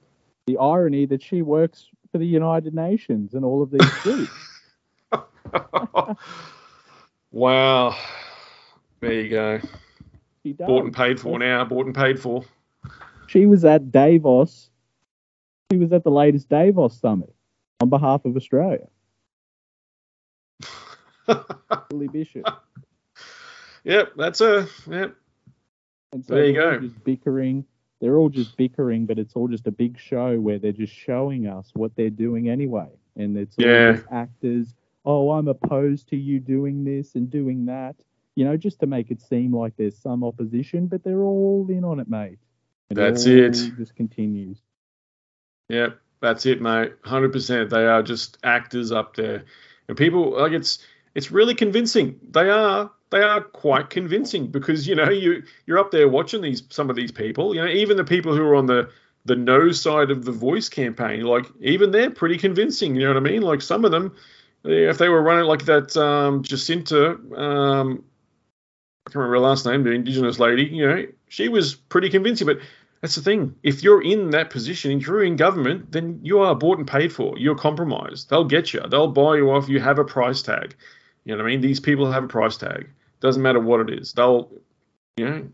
S3: the irony that she works for the United Nations and all of these groups.
S1: wow. There you go.
S3: She does.
S1: Bought and paid for now. Bought and paid for.
S3: She was at Davos. She was at the latest Davos summit on behalf of Australia. Julie Bishop.
S1: yep, that's a yep.
S3: And so
S1: There you go.
S3: Just bickering. They're all just bickering, but it's all just a big show where they're just showing us what they're doing anyway. And it's all
S1: Yeah.
S3: just actors. Oh, I'm opposed to you doing this and doing that. You know, just to make it seem like there's some opposition, but they're all in on it, mate. And
S1: That's it.
S3: Just continues.
S1: Yep, that's it, mate. Hundred percent. They are just actors up there, and people like it's it's really convincing. They are they are quite convincing because you know you you're up there watching these some of these people. You know, even the people who are on the the no side of the voice campaign, like even they're pretty convincing. You know what I mean? Like some of them, if they were running like that um, Jacinta, um, I can't remember her last name, the Indigenous lady. You know, she was pretty convincing, but that's the thing. If you're in that position, if you're in government, then you are bought and paid for. You're compromised. They'll get you. They'll buy you off. You have a price tag. You know what I mean? These people have a price tag. Doesn't matter what it is. They'll, you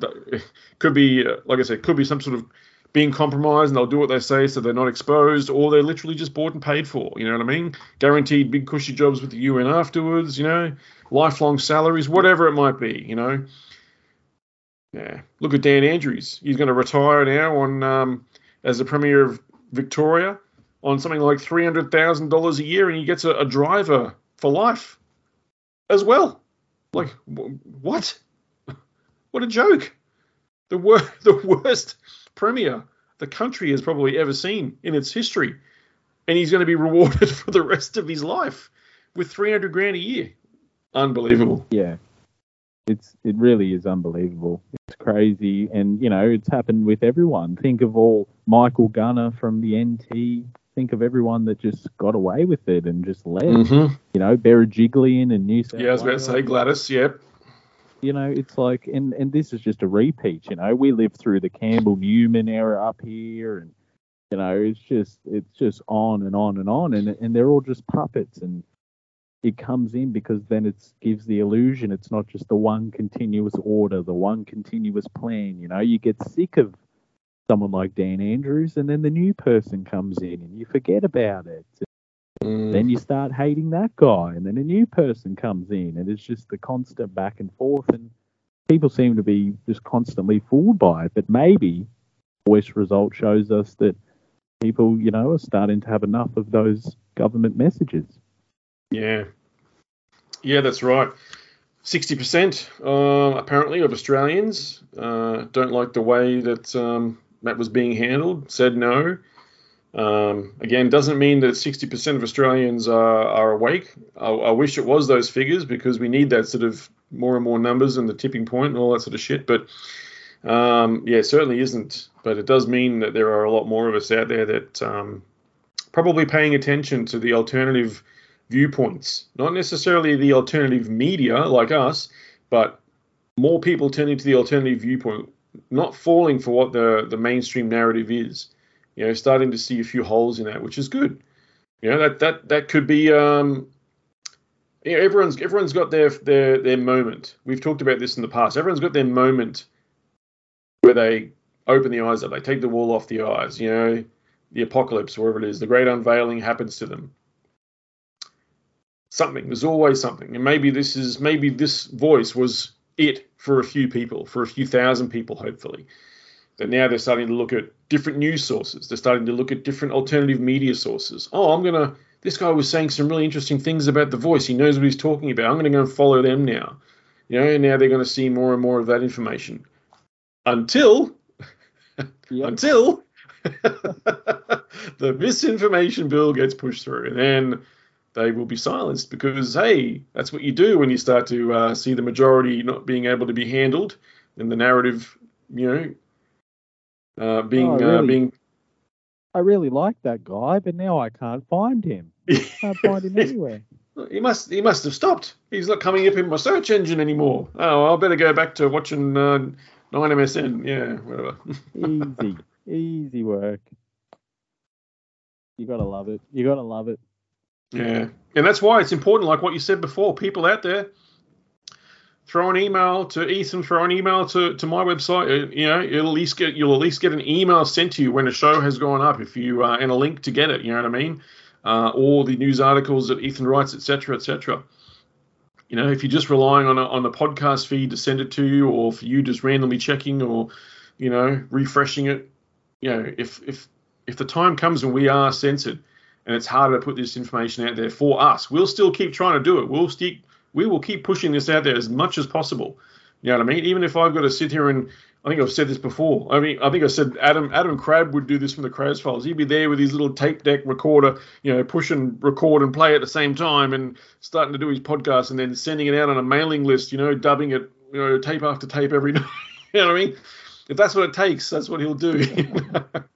S1: know, could be uh, like I said, could be some sort of being compromised, and they'll do what they say so they're not exposed, or they're literally just bought and paid for. You know what I mean? Guaranteed big cushy jobs with the UN afterwards. You know, lifelong salaries, whatever it might be. You know. Yeah. Look at Dan Andrews. He's going to retire now on um, as the Premier of Victoria on something like three hundred thousand dollars a year, and he gets a, a driver for life as well. Like wh- what? What a joke! The wor- the worst Premier the country has probably ever seen in its history, and he's going to be rewarded for the rest of his life with three hundred grand a year. Unbelievable.
S3: Yeah. It's it really is unbelievable. It's crazy and you know, it's happened with everyone. Think of all Michael Gunner from the NT. Think of everyone that just got away with it and just left.
S1: Mm-hmm.
S3: You know, Berejiklian and New South
S1: Yeah, I was about to say Gladys. Yep.
S3: You know, it's like and and this is just a repeat, you know. We lived through the Campbell Newman era up here and you know, it's just it's just on and on and on and and they're all just puppets and it comes in because then it gives the illusion it's not just the one continuous order, the one continuous plan. You know, you get sick of someone like Dan Andrews, and then the new person comes in, and you forget about it.
S1: Mm.
S3: Then you start hating that guy, and then a new person comes in, and it's just the constant back and forth. And people seem to be just constantly fooled by it. But maybe voice result shows us that people, you know, are starting to have enough of those government messages.
S1: Yeah. Yeah, that's right. 60% uh, apparently of Australians uh, don't like the way that um, that was being handled, said no. Um, again, doesn't mean that 60% of Australians are, are awake. I, I wish it was those figures because we need that sort of more and more numbers and the tipping point and all that sort of shit. But um, yeah, it certainly isn't. But it does mean that there are a lot more of us out there that um, probably paying attention to the alternative viewpoints, not necessarily the alternative media like us, but more people turning to the alternative viewpoint, not falling for what the, the mainstream narrative is. You know, starting to see a few holes in that, which is good. You know, that that that could be um you know, everyone's everyone's got their their their moment. We've talked about this in the past. Everyone's got their moment where they open the eyes up, they take the wall off the eyes, you know, the apocalypse, wherever it is, the great unveiling happens to them something. There's always something, and maybe this is maybe this voice was it for a few people, for a few thousand people, hopefully. that now they're starting to look at different news sources. They're starting to look at different alternative media sources. Oh, I'm gonna. This guy was saying some really interesting things about the voice. He knows what he's talking about. I'm going to go and follow them now. You know, and now they're going to see more and more of that information. Until, until the misinformation bill gets pushed through, and then they will be silenced because hey, that's what you do when you start to uh, see the majority not being able to be handled, and the narrative, you know, uh, being
S3: Oh,
S1: uh, being
S3: I really like that guy, but now I can't find him. I Can't find him anywhere.
S1: He must he must have stopped. He's not coming up in my search engine anymore. Oh, I better go back to watching uh, 9MSN. Yeah, whatever.
S3: Easy, easy work. You gotta love it. You gotta love it.
S1: Yeah, and that's why it's important. Like what you said before, people out there throw an email to Ethan, throw an email to, to my website. Uh, You know, you'll at least get you'll at least get an email sent to you when a show has gone up if you uh, and a link to get it. You know what I mean? Uh, or the news articles that Ethan writes, etc., etc. You know, if you're just relying on a, on the podcast feed to send it to you, or for you just randomly checking or you know refreshing it, you know, if if if the time comes when we are censored and it's harder to put this information out there for us, we'll still keep trying to do it. We'll still we will keep pushing this out there as much as possible. You know what I mean? Even if I've got to sit here and I think I've said this before. I mean, I think I said Adam Adam Crab would do this from the Crabs files. He'd be there with his little tape deck recorder, you know, push and record and play at the same time, and starting to do his podcast, and then sending it out on a mailing list, you know, dubbing it, you know, tape after tape every night. you know what I mean? If that's what it takes, that's what he'll do.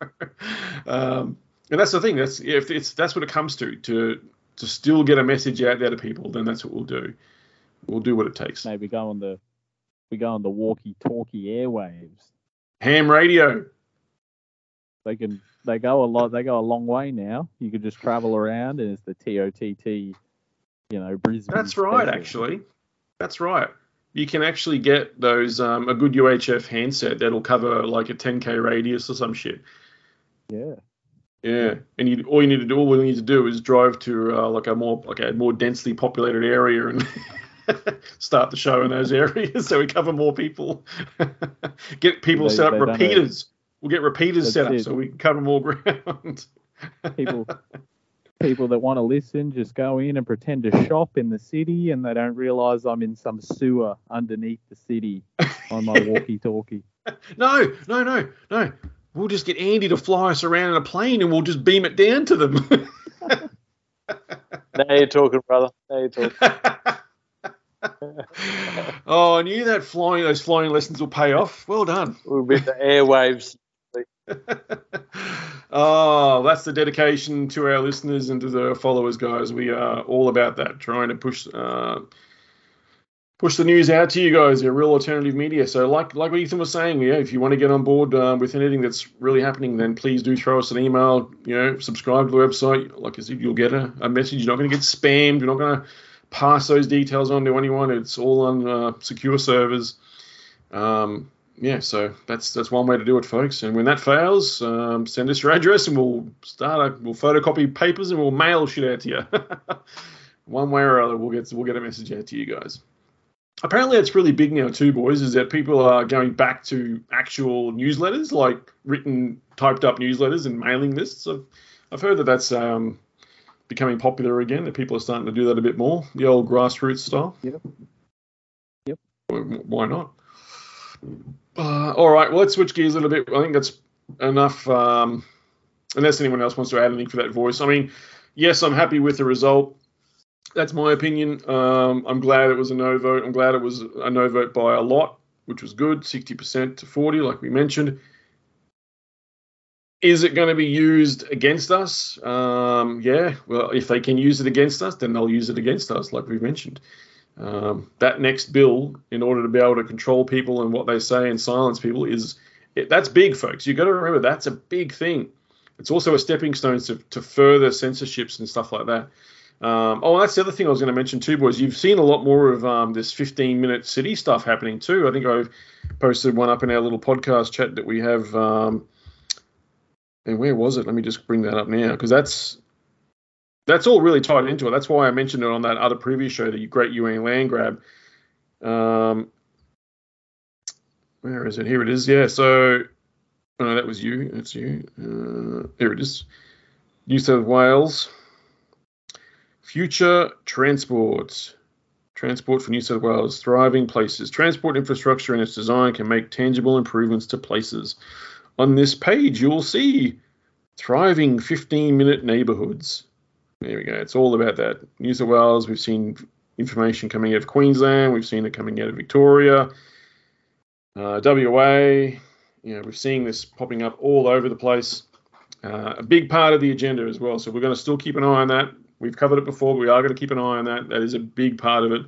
S1: um, and that's the thing. That's if it's that's what it comes to to to still get a message out there to people, then that's what we'll do. We'll do what it takes.
S3: Maybe go on the we go on the walkie-talkie airwaves.
S1: Ham radio.
S3: They can they go a lot. They go a long way now. You could just travel around, and it's the TOTT, you know, Brisbane.
S1: That's right,
S3: special.
S1: actually. That's right. You can actually get those um, a good UHF handset that'll cover like a 10k radius or some shit.
S3: Yeah.
S1: Yeah, and you all you need to do, all we need to do is drive to uh, like a more like a more densely populated area and start the show in those areas so we cover more people. get people
S3: They-
S1: set up
S3: they don't know.
S1: repeaters. We'll get repeaters
S3: That's
S1: set up
S3: it.
S1: so we can cover more ground.
S3: People people that want to listen just go in and pretend to shop in the city, and they don't realise I'm in some sewer underneath the city on my walkie-talkie.
S1: No, no, no, no. We'll just get Andy to fly us around in a plane and we'll just beam it down to them.
S2: Now you're talking, brother. Now you're talking.
S1: oh, I knew that flying those flying lessons will pay off. Well done.
S2: We'll be the airwaves.
S1: oh, that's the dedication to our listeners and to the followers, guys. We are all about that, trying to push uh, push the news out to you guys. You're real alternative media. So, like like what Ethan was saying, yeah, if you want to get on board uh, with anything that's really happening, then please do throw us an email. You know, subscribe to the website. Like I said, you'll get a, a message. You're not going to get spammed. You're not going to pass those details on to anyone. It's all on uh, secure servers. Um, yeah, so that's that's one way to do it, folks. And when that fails, um, send us your address, and we'll start. A, we'll photocopy papers, and we'll mail shit out to you. one way or other, we'll get we'll get a message out to you guys. Apparently, it's really big now too, boys. Is that people are going back to actual newsletters, like written, typed up newsletters and mailing lists. I've I've heard that that's um, becoming popular again. That people are starting to do that a bit more, the old grassroots style.
S3: Yep. Yep.
S1: Why not? Uh, all right, well, let's switch gears a little bit. I think that's enough. Um, unless anyone else wants to add anything for that voice. I mean, yes, I'm happy with the result. That's my opinion. Um, I'm glad it was a no vote. I'm glad it was a no vote by a lot, which was good, 60% to 40, like we mentioned. Is it going to be used against us? Um, yeah. Well, if they can use it against us, then they'll use it against us, like we've mentioned. Um, that next bill, in order to be able to control people and what they say and silence people, is that's big, folks. You've got to remember that's a big thing. It's also a stepping stone to, to further censorships and stuff like that. Um, oh, that's the other thing I was going to mention too, boys. You've seen a lot more of um, this 15 minute city stuff happening too. I think I've posted one up in our little podcast chat that we have. Um, and where was it? Let me just bring that up now because that's that's all really tied into it. That's why I mentioned it on that other previous show, the Great UN Land Grab. Um, where is it? Here it is. Yeah. So Oh, that was you. That's you. Uh, there it is. New South Wales. Future transport. Transport for New South Wales. Thriving places. Transport infrastructure and its design can make tangible improvements to places. On this page, you'll see thriving 15 minute neighborhoods. There we go. It's all about that. New South Wales, we've seen information coming out of Queensland, we've seen it coming out of Victoria, uh, WA. You know, we're seeing this popping up all over the place. Uh, a big part of the agenda as well. So we're going to still keep an eye on that. We've covered it before, but we are going to keep an eye on that. That is a big part of it.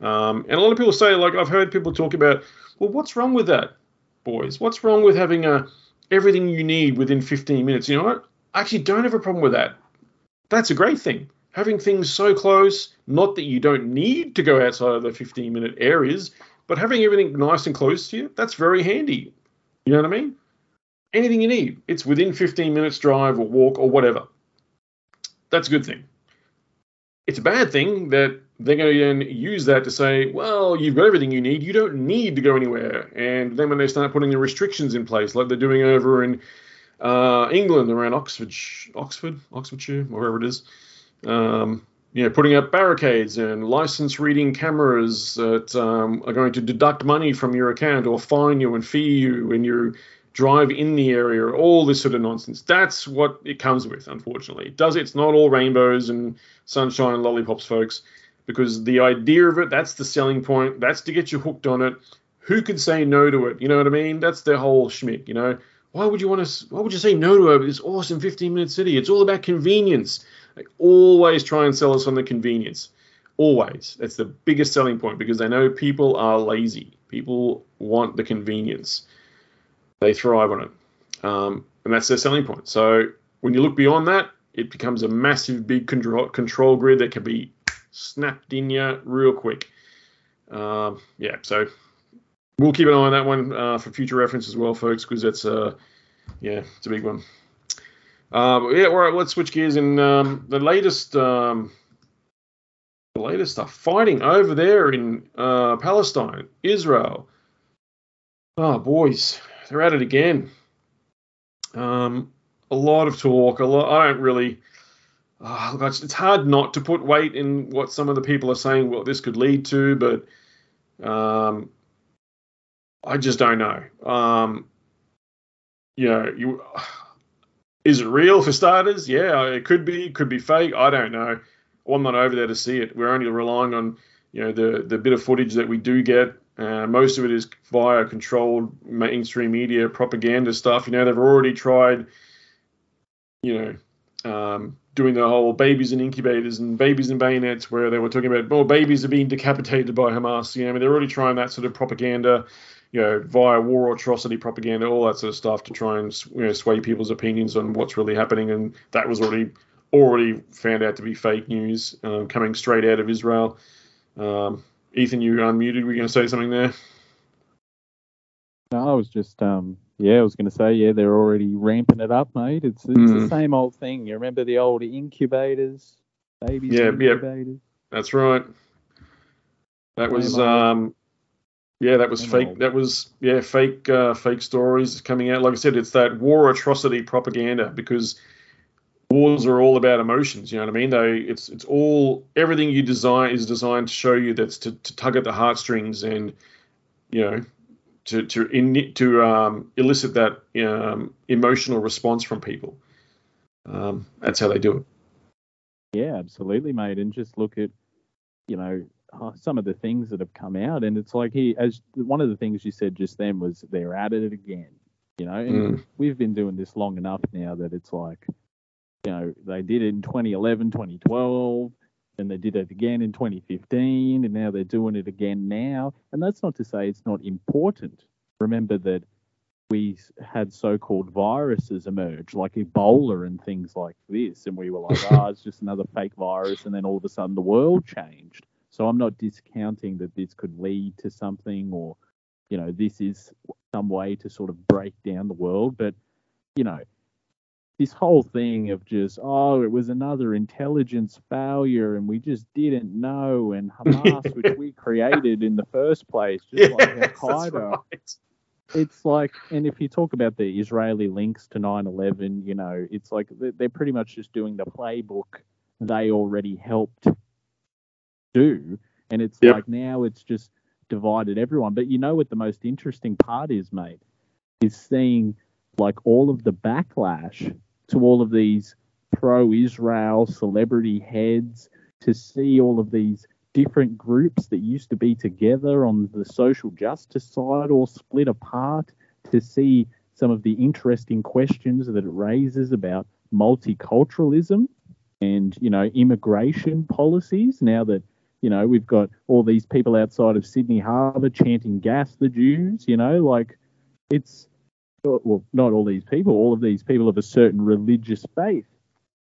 S1: Um, and a lot of people say, like I've heard people talk about, well, what's wrong with that, boys? What's wrong with having a everything you need within 15 minutes? You know what? I actually don't have a problem with that. That's a great thing. Having things so close, not that you don't need to go outside of the 15 minute areas, but having everything nice and close to you, that's very handy. You know what I mean? Anything you need, it's within 15 minutes drive or walk or whatever. That's a good thing. It's a bad thing that they're going to then use that to say, well, you've got everything you need. You don't need to go anywhere. And then when they start putting the restrictions in place, like they're doing over in uh, England around Oxford, Oxford, Oxfordshire, wherever it is, um, you know, putting up barricades and license reading cameras that um, are going to deduct money from your account or fine you and fee you and you drive in the area, all this sort of nonsense. That's what it comes with, unfortunately. It does it's not all rainbows and sunshine and lollipops, folks, because the idea of it, that's the selling point. That's to get you hooked on it. Who could say no to it? You know what I mean? That's their whole schmick, you know. Why would you want to why would you say no to this awesome 15 minute city? It's all about convenience. They always try and sell us on the convenience. Always. That's the biggest selling point because they know people are lazy. People want the convenience. They thrive on it. Um, and that's their selling point. So when you look beyond that, it becomes a massive, big control, control grid that can be snapped in you real quick. Um, yeah, so we'll keep an eye on that one uh, for future reference as well, folks, because that's uh, yeah, it's a big one. Uh, yeah, all right. Let's switch gears. And um, the latest, um, the latest stuff, fighting over there in uh, Palestine, Israel. Oh, boys, they're at it again. Um, a lot of talk. A lot. I don't really. Oh, it's hard not to put weight in what some of the people are saying. What this could lead to, but um, I just don't know. Um, you know, you is it real for starters? Yeah, it could be. Could be fake. I don't know. I'm not over there to see it. We're only relying on you know the the bit of footage that we do get. Uh, most of it is via controlled mainstream media propaganda stuff. You know, they've already tried, you know, um, doing the whole babies in incubators and babies in bayonets, where they were talking about, well, babies are being decapitated by Hamas. You know, I mean, they're already trying that sort of propaganda you know, via war atrocity propaganda, all that sort of stuff to try and you know, sway people's opinions on what's really happening. And that was already already found out to be fake news um, coming straight out of Israel. Um, Ethan, you unmuted. Were you going to say something there?
S3: No, I was just, um, yeah, I was going to say, yeah, they're already ramping it up, mate. It's, it's mm. the same old thing. You remember the old incubators, babies yeah, incubators? Yeah,
S1: that's right. That was, um, yeah, that was fake. That was yeah, fake uh, fake stories coming out. Like I said, it's that war atrocity propaganda because wars are all about emotions. You know what I mean? They it's it's all everything you design is designed to show you that's to, to tug at the heartstrings and you know to to in, to um, elicit that um, emotional response from people. Um, that's how they do it.
S3: Yeah, absolutely, mate. And just look at you know oh, some of the things that have come out, and it's like he, as one of the things you said just then was they're at it again. You know, and mm. we've been doing this long enough now that it's like, you know, they did it in 2011, 2012, and they did it again in 2015, and now they're doing it again now. And that's not to say it's not important. Remember that we had so-called viruses emerge, like Ebola and things like this, and we were like, "Ah, oh, it's just another fake virus," and then all of a sudden the world changed. So I'm not discounting that this could lead to something or, you know, this is some way to sort of break down the world. But, you know, this whole thing of just, oh, it was another intelligence failure and we just didn't know, and Hamas, which we created in the first place, just yes, like Al Qaeda. Right. it's like, and if you talk about the Israeli links to 9/11, you know, it's like they're pretty much just doing the playbook they already helped do, and it's yep. like now it's just divided everyone. But you know what the most interesting part is, mate, is seeing like all of the backlash to all of these pro-Israel celebrity heads to see all of these different groups that used to be together on the social justice side all split apart to see some of the interesting questions that it raises about multiculturalism and you know immigration policies now that you know we've got all these people outside of Sydney Harbour chanting gas the Jews you know like it's well not all these people all of these people of a certain religious faith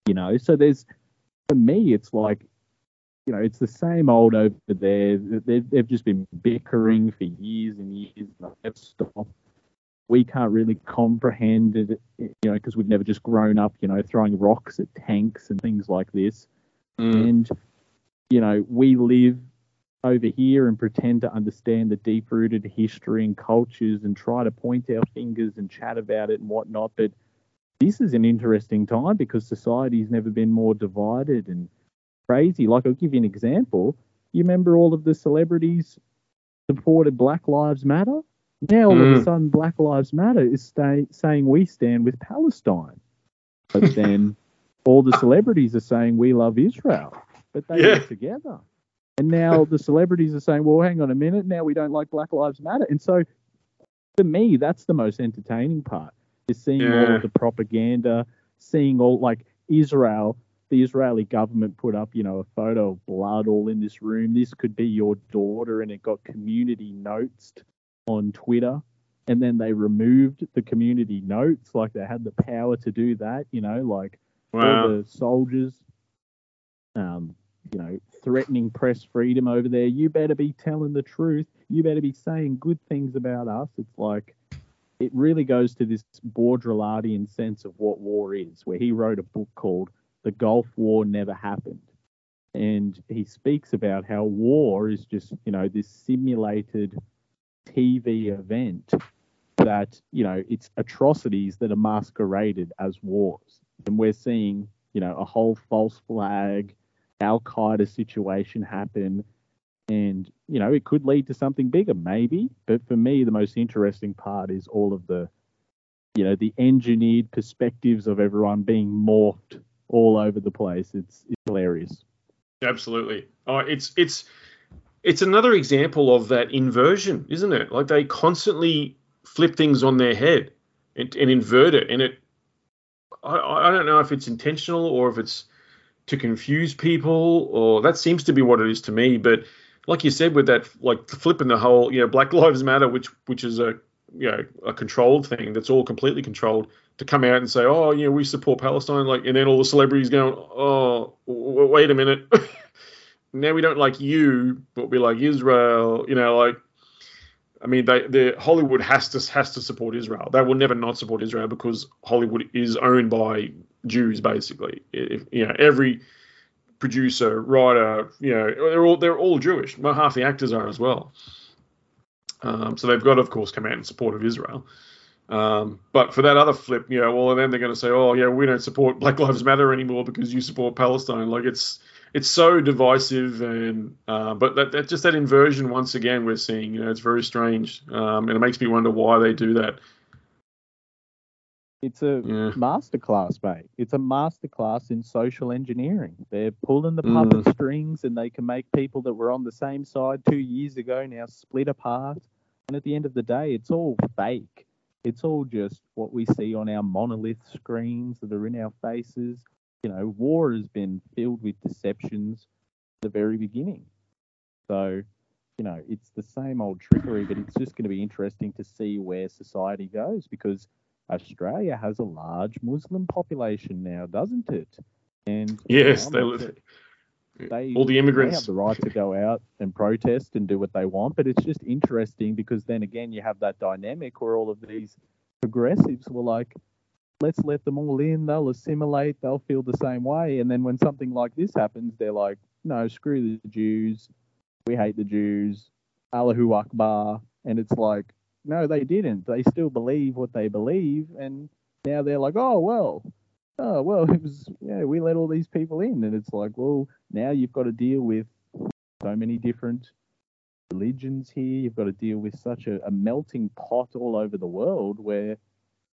S3: you know so there's for me it's like you know, it's the same old over there. They've, they've just been bickering for years and years. And They've stopped. We can't really comprehend it, you know, because we've never just grown up, you know, throwing rocks at tanks and things like this. Mm. And, you know, we live over here and pretend to understand the deep rooted history and cultures and try to point our fingers and chat about it and whatnot. But this is an interesting time because society's never been more divided and crazy. Like, I'll give you an example. You remember all of the celebrities supported Black Lives Matter? Now, all mm. of a mm. sudden, Black Lives Matter is stay, saying we stand with Palestine. But then all the celebrities are saying we love Israel. But they yeah. together. And now the celebrities are saying, well, hang on a minute. Now we don't like Black Lives Matter. And so for me, that's the most entertaining part is seeing yeah. all of the propaganda, seeing all like Israel the Israeli government put up, you know, a photo of blood all in this room. This could be your daughter, and it got community notes on Twitter. And then they removed the community notes, like they had the power to do that, you know, like wow. all the soldiers, um, you know, threatening press freedom over there. You better be telling the truth. You better be saying good things about us. It's like it really goes to this Baudrillardian sense of what war is, where he wrote a book called the Gulf War never happened. And he speaks about how war is just, you know, this simulated TV event that, you know, it's atrocities that are masqueraded as wars. And we're seeing, you know, a whole false flag, Al Qaeda situation happen. And, you know, it could lead to something bigger, maybe. But for me, the most interesting part is all of the, you know, the engineered perspectives of everyone being morphed all over the place. It's, it's hilarious.
S1: Absolutely. Oh, it's it's it's another example of that inversion, isn't it? Like they constantly flip things on their head and, and invert it, and it. I, I don't know if it's intentional or if it's to confuse people, or that seems to be what it is to me. But like you said, with that, like flipping the whole, you know, Black Lives Matter, which which is a you know a controlled thing that's all completely controlled to come out and say oh you know we support palestine like and then all the celebrities going oh wait a minute now we don't like you but we like israel you know like i mean they the hollywood has to has to support israel they will never not support israel because hollywood is owned by jews basically if, you know every producer writer you know they're all they're all jewish half the actors are as well um, so they've got, of course, come out in support of Israel. Um, but for that other flip, you know, well, then they're going to say, oh, yeah, we don't support Black Lives Matter anymore because you support Palestine. Like it's it's so divisive, and uh, but that, that just that inversion once again we're seeing. You know, it's very strange, um, and it makes me wonder why they do that.
S3: It's a yeah. masterclass, mate. It's a masterclass in social engineering. They're pulling the puppet mm. strings and they can make people that were on the same side two years ago now split apart. And at the end of the day, it's all fake. It's all just what we see on our monolith screens that are in our faces. You know, war has been filled with deceptions at the very beginning. So, you know, it's the same old trickery, but it's just going to be interesting to see where society goes because – Australia has a large Muslim population now, doesn't it?
S1: And yes, they, they all the immigrants
S3: they have the right to go out and protest and do what they want. But it's just interesting because then again you have that dynamic where all of these progressives were like, let's let them all in. They'll assimilate. They'll feel the same way. And then when something like this happens, they're like, no, screw the Jews. We hate the Jews. Allahu Akbar. And it's like, no, they didn't. They still believe what they believe, and now they're like, oh well, oh well, it was yeah, we let all these people in, and it's like, well, now you've got to deal with so many different religions here. You've got to deal with such a, a melting pot all over the world where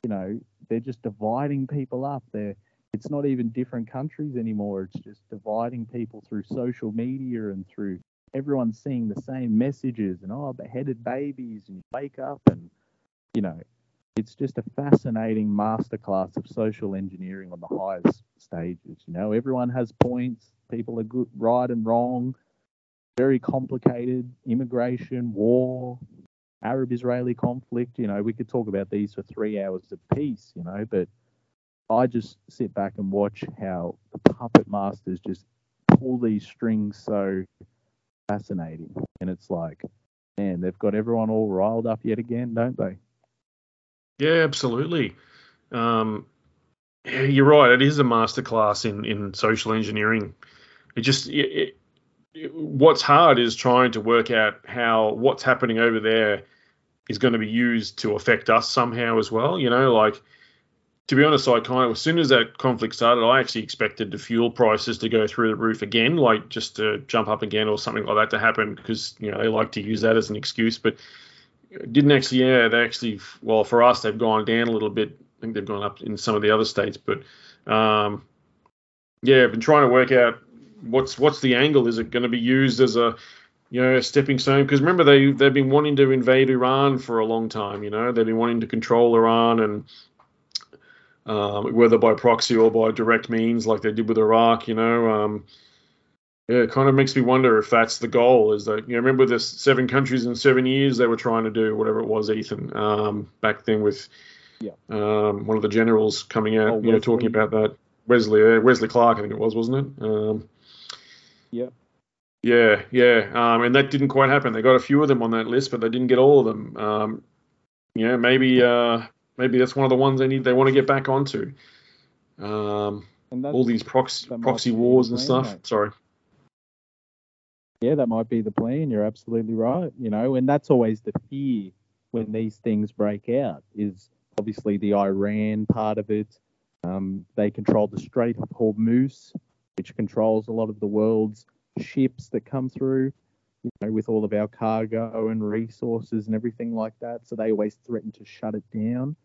S3: you know they're just dividing people up. They're it's not even different countries anymore. It's just dividing people through social media and through everyone seeing the same messages and oh beheaded babies and wake up and you know it's just a fascinating masterclass of social engineering on the highest stages. You know, everyone has points. People are good, right and wrong. Very complicated. Immigration, war, Arab-Israeli conflict. You know, we could talk about these for three hours apiece. You know, but I just sit back and watch how the puppet masters just pull these strings so fascinating. And it's like, man, they've got everyone all riled up yet again, don't they?
S1: Yeah, absolutely. Um, you're right. It is a masterclass in in social engineering. It just it, it, what's hard is trying to work out how what's happening over there is going to be used to affect us somehow as well. You know, like to be honest, I kind of as soon as that conflict started, I actually expected the fuel prices to go through the roof again, like just to jump up again or something like that to happen because you know they like to use that as an excuse, but didn't actually. Yeah, they actually. Well, for us, they've gone down a little bit. I think they've gone up in some of the other states, but um, yeah, I've been trying to work out what's what's the angle. Is it going to be used as a you know, a stepping stone. Because remember, they they've been wanting to invade Iran for a long time. You know, they've been wanting to control Iran, and um, whether by proxy or by direct means, like they did with Iraq. You know, um, yeah, it kind of makes me wonder if that's the goal. Is that you know, remember the seven countries in seven years they were trying to do whatever it was, Ethan, um, back then with
S3: yeah.
S1: um, one of the generals coming out, oh, you know, talking about that. Wesley, uh, Wesley Clark, I think it was, wasn't it? Um,
S3: yeah.
S1: Yeah, yeah, um, and that didn't quite happen. They got a few of them on that list, but they didn't get all of them. Um, yeah, maybe uh, maybe that's one of the ones they need they want to get back onto. Um, all these proxy proxy wars and stuff. Mate. Sorry.
S3: Yeah, that might be the plan. You're absolutely right. You know, and that's always the fear when these things break out. Is obviously the Iran part of it. Um, they control the Strait of Hormuz, which controls a lot of the world's ships that come through. You know, with all of our cargo and resources and everything like that. So they always threaten to shut it down.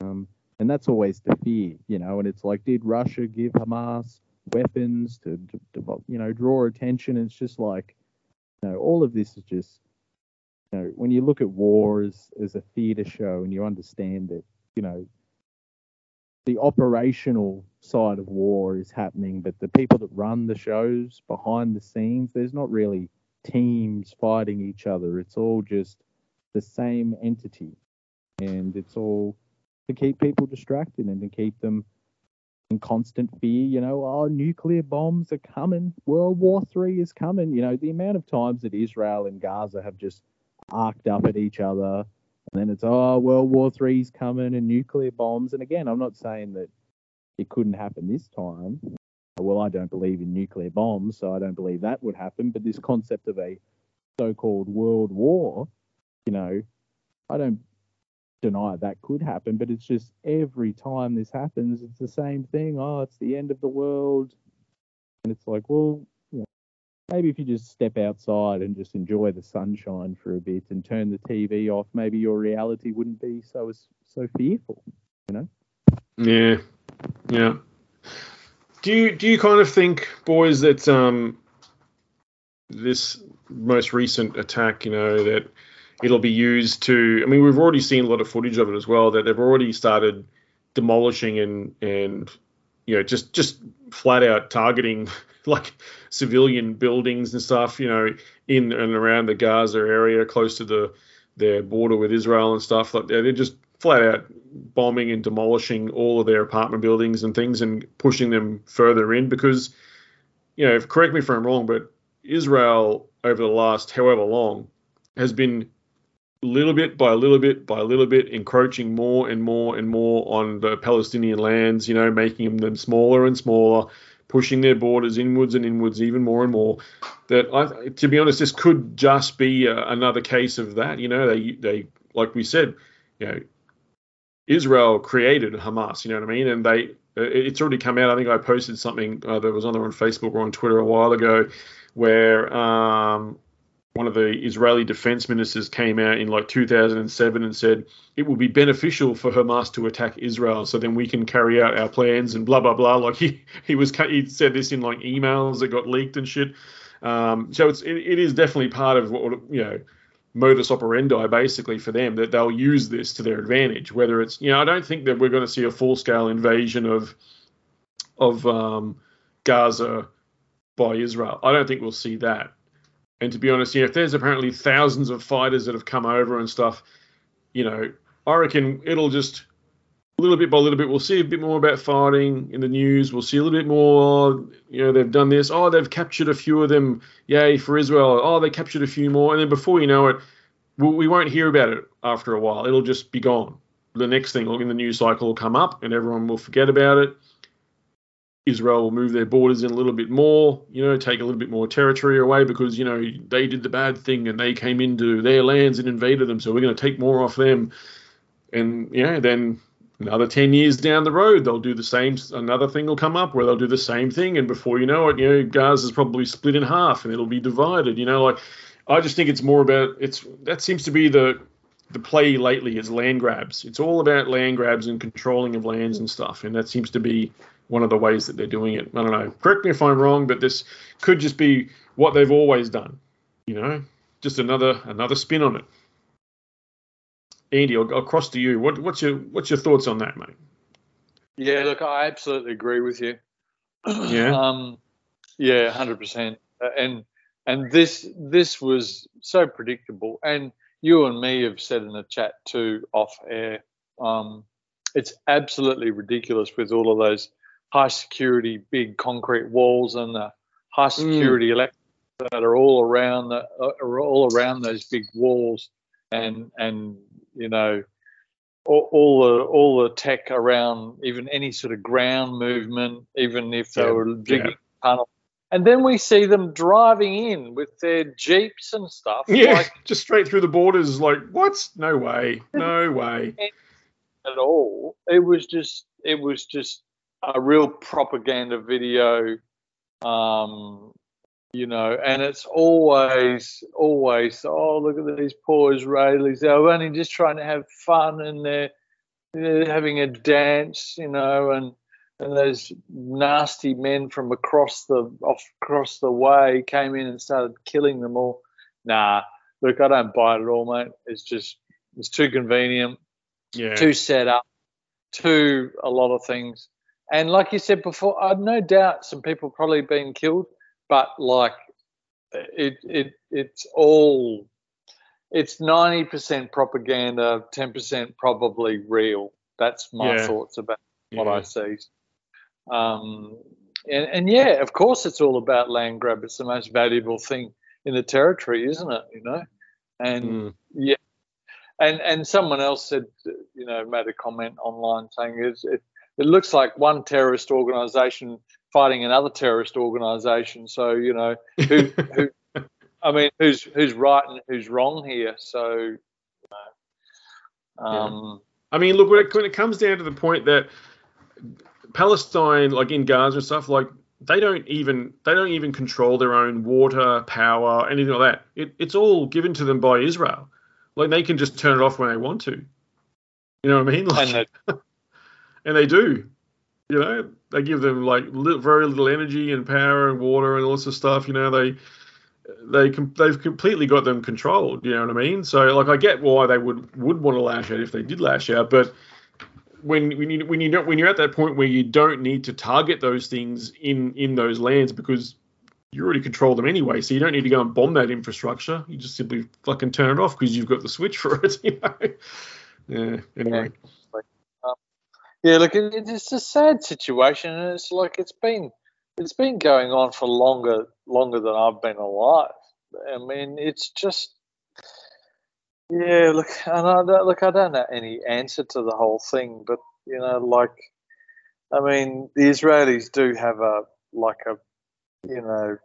S3: Um, and that's always the fear, you know. And it's like, did Russia give Hamas weapons to, to, to you know, draw attention? It's just like, you know, all of this is just, you know, when you look at war as, as a theatre show and you understand that, you know, the operational side of war is happening, but the people that run the shows behind the scenes, there's not really teams fighting each other. It's all just the same entity. And it's all to keep people distracted and to keep them in constant fear. You know, oh, nuclear bombs are coming. World War Three is coming. You know, the amount of times that Israel and Gaza have just arced up at each other, and then it's oh, World War Three's coming and nuclear bombs. And again, I'm not saying that it couldn't happen this time. Well, I don't believe in nuclear bombs, so I don't believe that would happen. But this concept of a so-called world war, you know, I don't deny that could happen, but it's just every time this happens, it's the same thing. Oh, it's the end of the world. And it's like, well, maybe if you just step outside and just enjoy the sunshine for a bit and turn the TV off, maybe your reality wouldn't be so so fearful, you know?
S1: Yeah. Yeah. Do you do you kind of think, boys, that um this most recent attack, you know, that it'll be used to. I mean, we've already seen a lot of footage of it as well. That they've already started demolishing and and you know just just flat out targeting like civilian buildings and stuff. You know, in and around the Gaza area, close to the their border with Israel and stuff. Like they're just flat out bombing and demolishing all of their apartment buildings and things and pushing them further in because you know correct me if i'm wrong but israel over the last however long has been little bit by a little bit by a little bit encroaching more and more and more on the Palestinian lands, you know, making them smaller and smaller, pushing their borders inwards and inwards even more and more. That I, to be honest, this could just be a, another case of that. You know, they they like we said, you know, Israel created Hamas. You know what I mean? And they, it's already come out. I think I posted something uh, that was on there on Facebook or on Twitter a while ago, where um, one of the Israeli defense ministers came out in like 2007 and said it will be beneficial for Hamas to attack Israel, so then we can carry out our plans and blah blah blah. Like he he was he said this in like emails that got leaked and shit. Um, so it's it, it is definitely part of what you know modus operandi basically for them that they'll use this to their advantage. Whether it's you know I don't think that we're going to see a full scale invasion of of um, Gaza by Israel. I don't think we'll see that. And to be honest, you know, if there's apparently thousands of fighters that have come over and stuff, you know, I reckon it'll just a little bit by little bit, we'll see a bit more about fighting in the news. We'll see a little bit more. You know, they've done this. Oh, they've captured a few of them. Yay for Israel. Oh, they captured a few more. And then before you know it, we won't hear about it after a while. It'll just be gone. The next thing in the news cycle will come up, and everyone will forget about it. Israel will move their borders in a little bit more, you know, take a little bit more territory away because, you know, they did the bad thing and they came into their lands and invaded them. So we're going to take more off them. And, yeah, then another 10 years down the road they'll do the same another thing will come up where they'll do the same thing and before you know it you know gaza's probably split in half and it'll be divided you know like i just think it's more about it's that seems to be the the play lately is land grabs it's all about land grabs and controlling of lands and stuff and that seems to be one of the ways that they're doing it i don't know correct me if i'm wrong but this could just be what they've always done you know just another another spin on it Andy, I'll, I'll cross to you. What, what's your what's your thoughts on that, mate?
S2: Yeah, look, I absolutely agree with you.
S1: Yeah.
S2: um, yeah, hundred percent. And and this this was so predictable. And you and me have said in the chat too, off air. Um, it's absolutely ridiculous with all of those high security big concrete walls and the high mm. security mm. electric that are all around the uh, are all around those big walls and and you know, all, all, the all the tech around even any sort of ground movement, even if they yeah, were digging yeah. tunnel. And then we see them driving in with their jeeps and stuff.
S1: Yeah, like, just straight through the borders. Like, what? No way. No way.
S2: At all. It was just. It was just a real propaganda video um, you know, and it's always, always, oh, look at these poor Israelis. They're only just trying to have fun and they're, they're having a dance, you know, and and those nasty men from across the off across the way came in and started killing them all. Nah, look, I don't buy it at all, mate. It's just it's too convenient,
S1: yeah,
S2: too set up, too a lot of things. And like you said before, I've no doubt some people probably been killed but like it it it's all it's 90% propaganda 10% probably real that's my yeah. thoughts about what yeah. i see um, and, and yeah of course it's all about land grab it's the most valuable thing in the territory isn't it you know and mm. yeah and and someone else said you know made a comment online saying it, it, it looks like one terrorist organization fighting another terrorist organization. So you know who, who I mean, who's who's right and who's wrong here. So, you know, um,
S1: yeah. I mean, look when it, when it comes down to the point that Palestine, like in Gaza and stuff, like they don't even they don't even control their own water, power, anything like that. It, it's all given to them by Israel. Like they can just turn it off when they want to. You know what I mean? Like, and, they, and they do. You know, they give them like li- very little energy and power and water and all this of stuff. You know, they they com- they've completely got them controlled. You know what I mean? So like, I get why they would would want to lash out if they did lash out, but when when you when you when you're at that point where you don't need to target those things in in those lands because you already control them anyway, so you don't need to go and bomb that infrastructure. You just simply fucking turn it off because you've got the switch for it. You know. Yeah. Anyway. Yeah.
S2: Yeah, look, it's a sad situation, and it's like it's been it's been going on for longer longer than I've been alive. I mean, it's just yeah. Look, and I don't, look, I don't know any answer to the whole thing, but you know, like, I mean, the Israelis do have a like a you know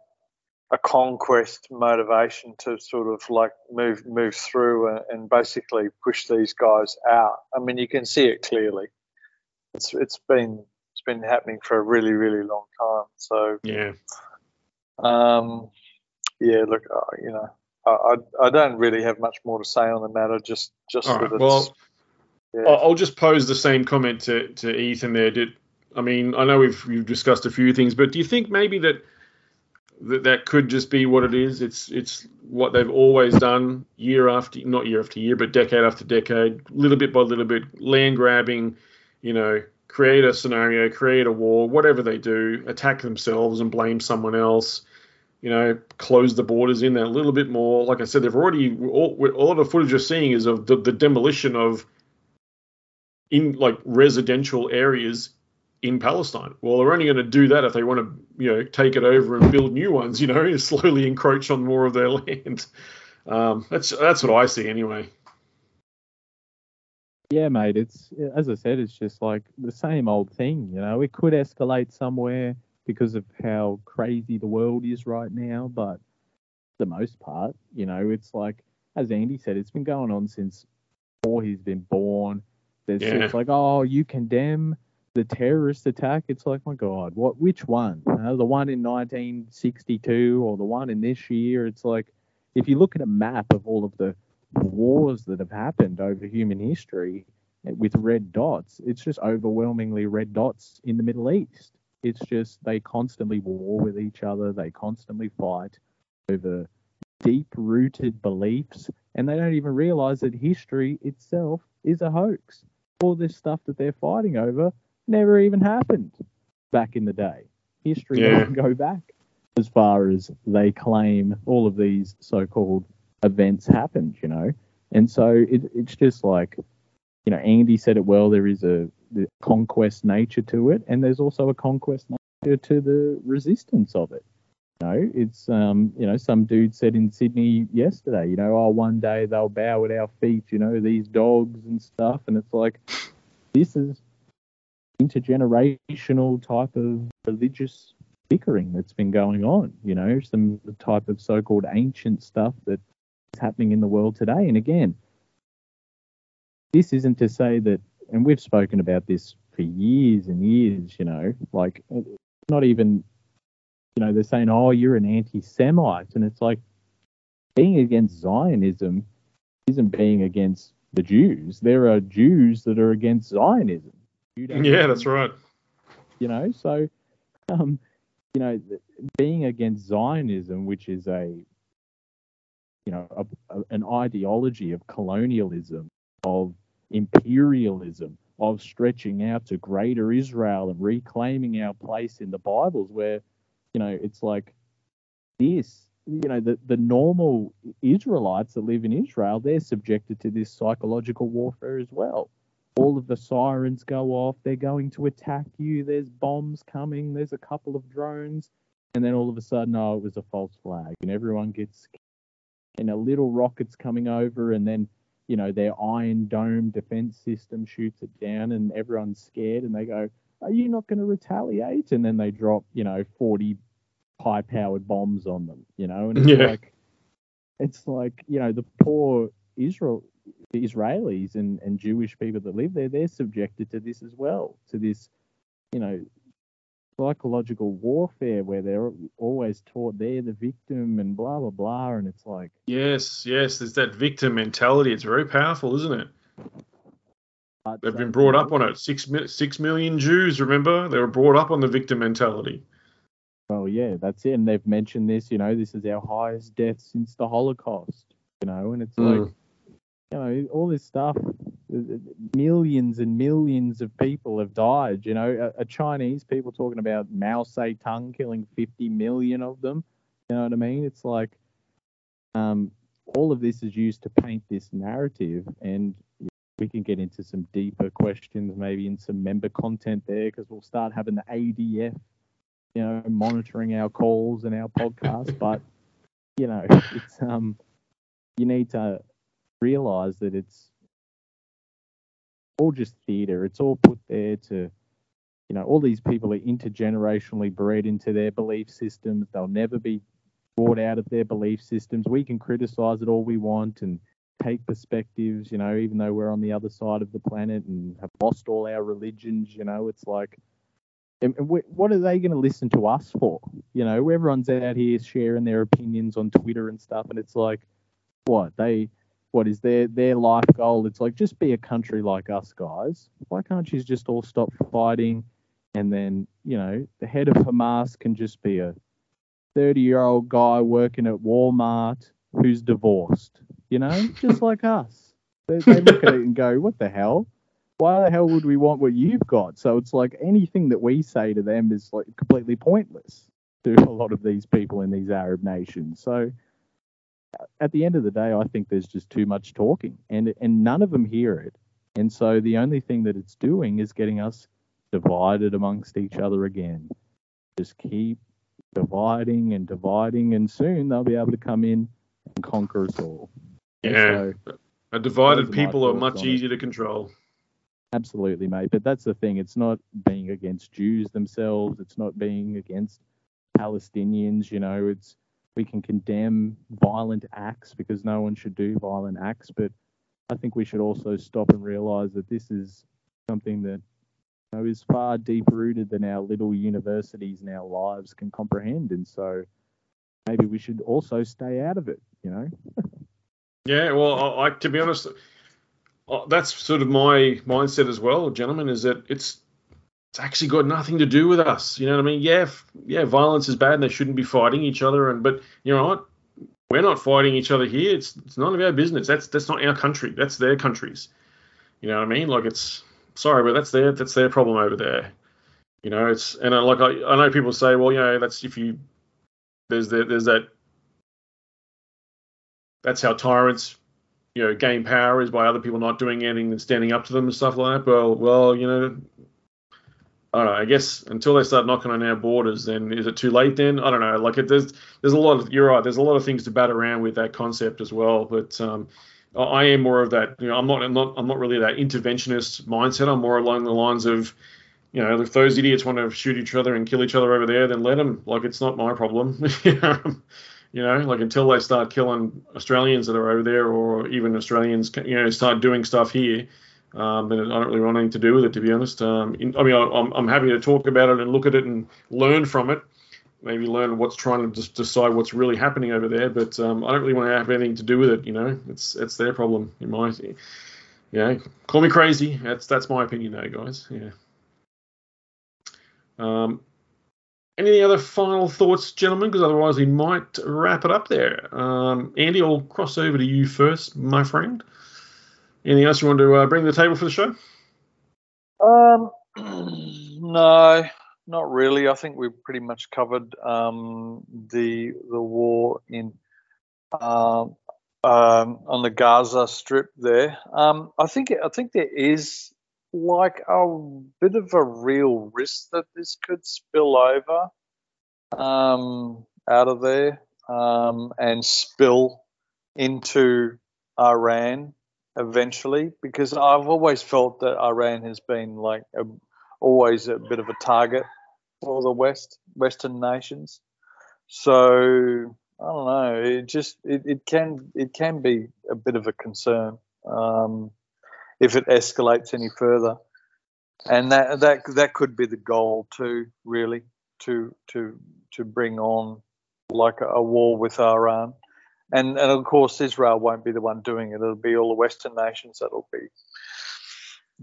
S2: a conquest motivation to sort of like move move through and, and, basically push these guys out. I mean, you can see it clearly. It's it's been it's been happening for a really really long time. So
S1: yeah,
S2: um, yeah. Look, uh, you know, I, I don't really have much more to say on the matter. Just just
S1: All right. well. Yeah. I'll just pose the same comment to, to Ethan there. Did I mean I know we've we've discussed a few things, but do you think maybe that that that could just be what it is. It's it's what they've always done year after not year after year, but decade after decade, little bit by little bit, land grabbing, you know, create a scenario, create a war, whatever they do, attack themselves and blame someone else. You know, close the borders in there a little bit more. Like I said, they've already all, all the footage you're seeing is of the, the demolition of in like residential areas in Palestine. Well, they're only going to do that if they want to, you know, take it over and build new ones. You know, slowly encroach on more of their land. Um, that's that's what I see anyway.
S3: Yeah, mate. It's as I said, it's just like the same old thing. You know, it could escalate somewhere because of how crazy the world is right now, but the most part, you know, it's like as Andy said, it's been going on since before he's been born. There's yeah. like, oh, you condemn the terrorist attack, it's like, my God, what? Which one? Uh, the one in 1962 or the one in this year? It's like, if you look at a map of all of the wars that have happened over human history with red dots, it's just overwhelmingly red dots in the Middle East. It's just they constantly war with each other, they constantly fight over deep rooted beliefs, and they don't even realize that history itself is a hoax. All this stuff that they're fighting over never even happened back in the day. History yeah. doesn't go back as far as they claim all of these so-called events happened, you know. And so it, it's just like, you know, Andy said it well. There is a conquest nature to it, and there's also a conquest nature to the resistance of it. You know, it's um, you know, some dude said in Sydney yesterday, you know, oh, one day they'll bow at our feet, you know, these dogs and stuff, and it's like, this is intergenerational type of religious bickering that's been going on, you know, some type of so called ancient stuff that's happening in the world today. And again, this isn't to say that, and we've spoken about this for years and years, you know, like not even, you know, they're saying, oh, you're an anti Semite. And it's like being against Zionism isn't being against the Jews. There are Jews that are against Zionism.
S1: Yeah, that's right.
S3: You know, so um, you know, being against Zionism, which is a you know a, a, an ideology of colonialism, of imperialism, of stretching out to greater Israel and reclaiming our place in the Bibles, where you know it's like this. You know, the, the normal Israelites that live in Israel, they're subjected to this psychological warfare as well all of the sirens go off. They're going to attack you. There's bombs coming. There's a couple of drones. And then all of a sudden, oh, it was a false flag. And everyone gets, and a little rocket's coming over. And then, you know, their Iron Dome defense system shoots it down. And everyone's scared. And they go, are you not going to retaliate? And then they drop, you know, 40 high powered bombs on them, you know? And it's yeah. like, it's like, you know, the poor Israel the Israelis and, and Jewish people that live there, they're subjected to this as well, to this, you know, psychological warfare where they're always taught they're the victim and blah blah blah, and it's like
S1: yes, yes, there's that victim mentality. It's very powerful, isn't it? But, They've been brought up on it. Six six million Jews, remember, they were brought up on the victim mentality.
S3: Well, yeah, that's it. And they've mentioned this. You know, this is our highest death since the Holocaust. You know, and it's mm. like you know, all this stuff. Millions and millions of people have died. You know, a, a Chinese people talking about Mao Zedong killing 50 million of them. You know what I mean? It's like, um, all of this is used to paint this narrative, and we can get into some deeper questions, maybe in some member content there, because we'll start having the ADF, you know, monitoring our calls and our podcast. but you know, it's um, you need to realize that it's all just theatre. It's all put there to, you know, all these people are intergenerationally bred into their belief systems. They'll never be brought out of their belief systems. We can criticize it all we want and take perspectives, you know, even though we're on the other side of the planet and have lost all our religions, you know, it's like, and, what are they going to listen to us for? You know, everyone's out here sharing their opinions on Twitter and stuff, and it's like, what they, what is their their life goal? It's like just be a country like us, guys. Why can't you just all stop fighting? And then, you know, the head of Hamas can just be a 30 year old guy working at Walmart who's divorced, you know, just like us. They, they look at it and go, what the hell? Why the hell would we want what you've got? So it's like anything that we say to them is like completely pointless to a lot of these people in these Arab nations. So at the end of the day, I think there's just too much talking and, and none of them hear it. And so the only thing that it's doing is getting us divided amongst each other again. Just keep dividing and dividing, and soon they'll be able to come in and conquer us all.
S1: Yeah. So, a divided
S3: those are my
S1: people are much easier to control.
S3: Absolutely, mate. But that's the thing. It's not being against Jews themselves. It's not being against Palestinians. You know, it's we can condemn violent acts because no one should do violent acts. But I think we should also stop and realize that this is something that you know, is far deeper rooted than our little universities and our lives can comprehend. And so maybe we should also stay out of it. You know.
S1: Yeah, well, I, I to be honest, uh, that's sort of my mindset as well, gentlemen. Is that it's it's actually got nothing to do with us. You know what I mean? Yeah, yeah, violence is bad, and they shouldn't be fighting each other. And but you know what? We're not fighting each other here. It's it's none of our business. That's that's not our country. That's their countries. You know what I mean? Like it's sorry, but that's their that's their problem over there. You know, it's and I, like I, I know people say, well, you know, that's if you there's the, there's that that's how tyrants you know gain power is by other people not doing anything and standing up to them and stuff like that. Well, well, you know, I don't know. I guess until they start knocking on our borders, then is it too late? Then I don't know. Like it, there's there's a lot of you're right. There's a lot of things to bat around with that concept as well. But um, I- am more of that. You know, I'm not I'm not I'm not really that interventionist mindset. I'm more along the lines of you know, if those idiots want to shoot each other and kill each other over there, then let them. Like, it's not my problem. you know, like until they start killing Australians that are over there, or even Australians, you know, start doing stuff here, um, then I don't really want anything to do with it, to be honest. Um, in, I mean, I, I'm, I'm happy to talk about it and look at it and learn from it. Maybe learn what's trying to decide what's really happening over there, but um, I don't really want to have anything to do with it. You know, it's it's their problem in my. Yeah, call me crazy. That's that's my opinion, though, guys. Yeah. Um, any other final thoughts, gentlemen? Because otherwise we might wrap it up there. Um, Andy, I'll cross over to you first, my friend. Anything else you want to uh, bring to the table for the show?
S2: Um, no, not really. I think we've pretty much covered um, the the war in um, um, on the Gaza Strip there. Um, I think I think there is like a bit of a real risk that this could spill over um, out of there um, and spill into Iran eventually because I've always felt that Iran has been like a, always a bit of a target for the West Western nations. So I don't know. It just it, it can it can be a bit of a concern um, if it escalates any further, and that that that could be the goal too. Really, to to to bring on like a, a war with Iran and and of course Israel won't be the one doing it. It'll be all the Western nations that'll be,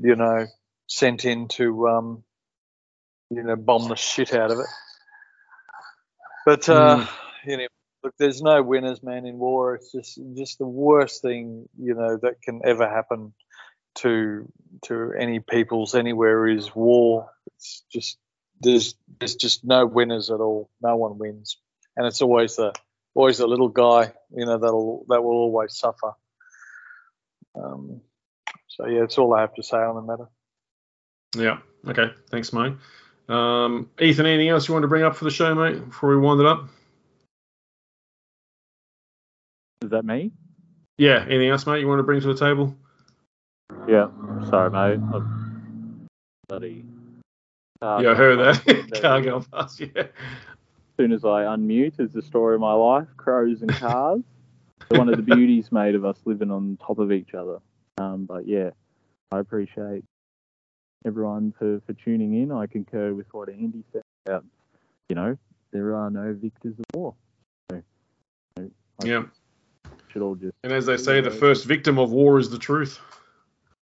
S2: you know, sent in to, um, you know, bomb the shit out of it. But uh, you know, look, there's no winners, man, in war. It's just just the worst thing you know that can ever happen to to any peoples anywhere is war. It's just there's there's just no winners at all. No one wins, and it's always the always the little guy, you know, that'll that will always suffer. Um, so yeah, that's all I have to say on the matter.
S1: Yeah. Okay. Thanks, mate. Um, Ethan, anything else you want to bring up for the show, mate, before we wind it up?
S3: Is that me?
S1: Yeah. Anything else, mate, you want to bring to the table?
S3: Yeah. Sorry, mate. I'm bloody.
S1: yeah, I heard that. Car going past. Yeah.
S3: Soon as I unmute, is the story of my life: crows and cars. One of the beauties made of us living on top of each other. Um, but yeah, I appreciate everyone for, for tuning in. I concur with what Andy said about, you know, there are no victors of war. So, you know,
S1: Yeah.
S3: should all just
S1: And as they say, the first victim of war is the truth.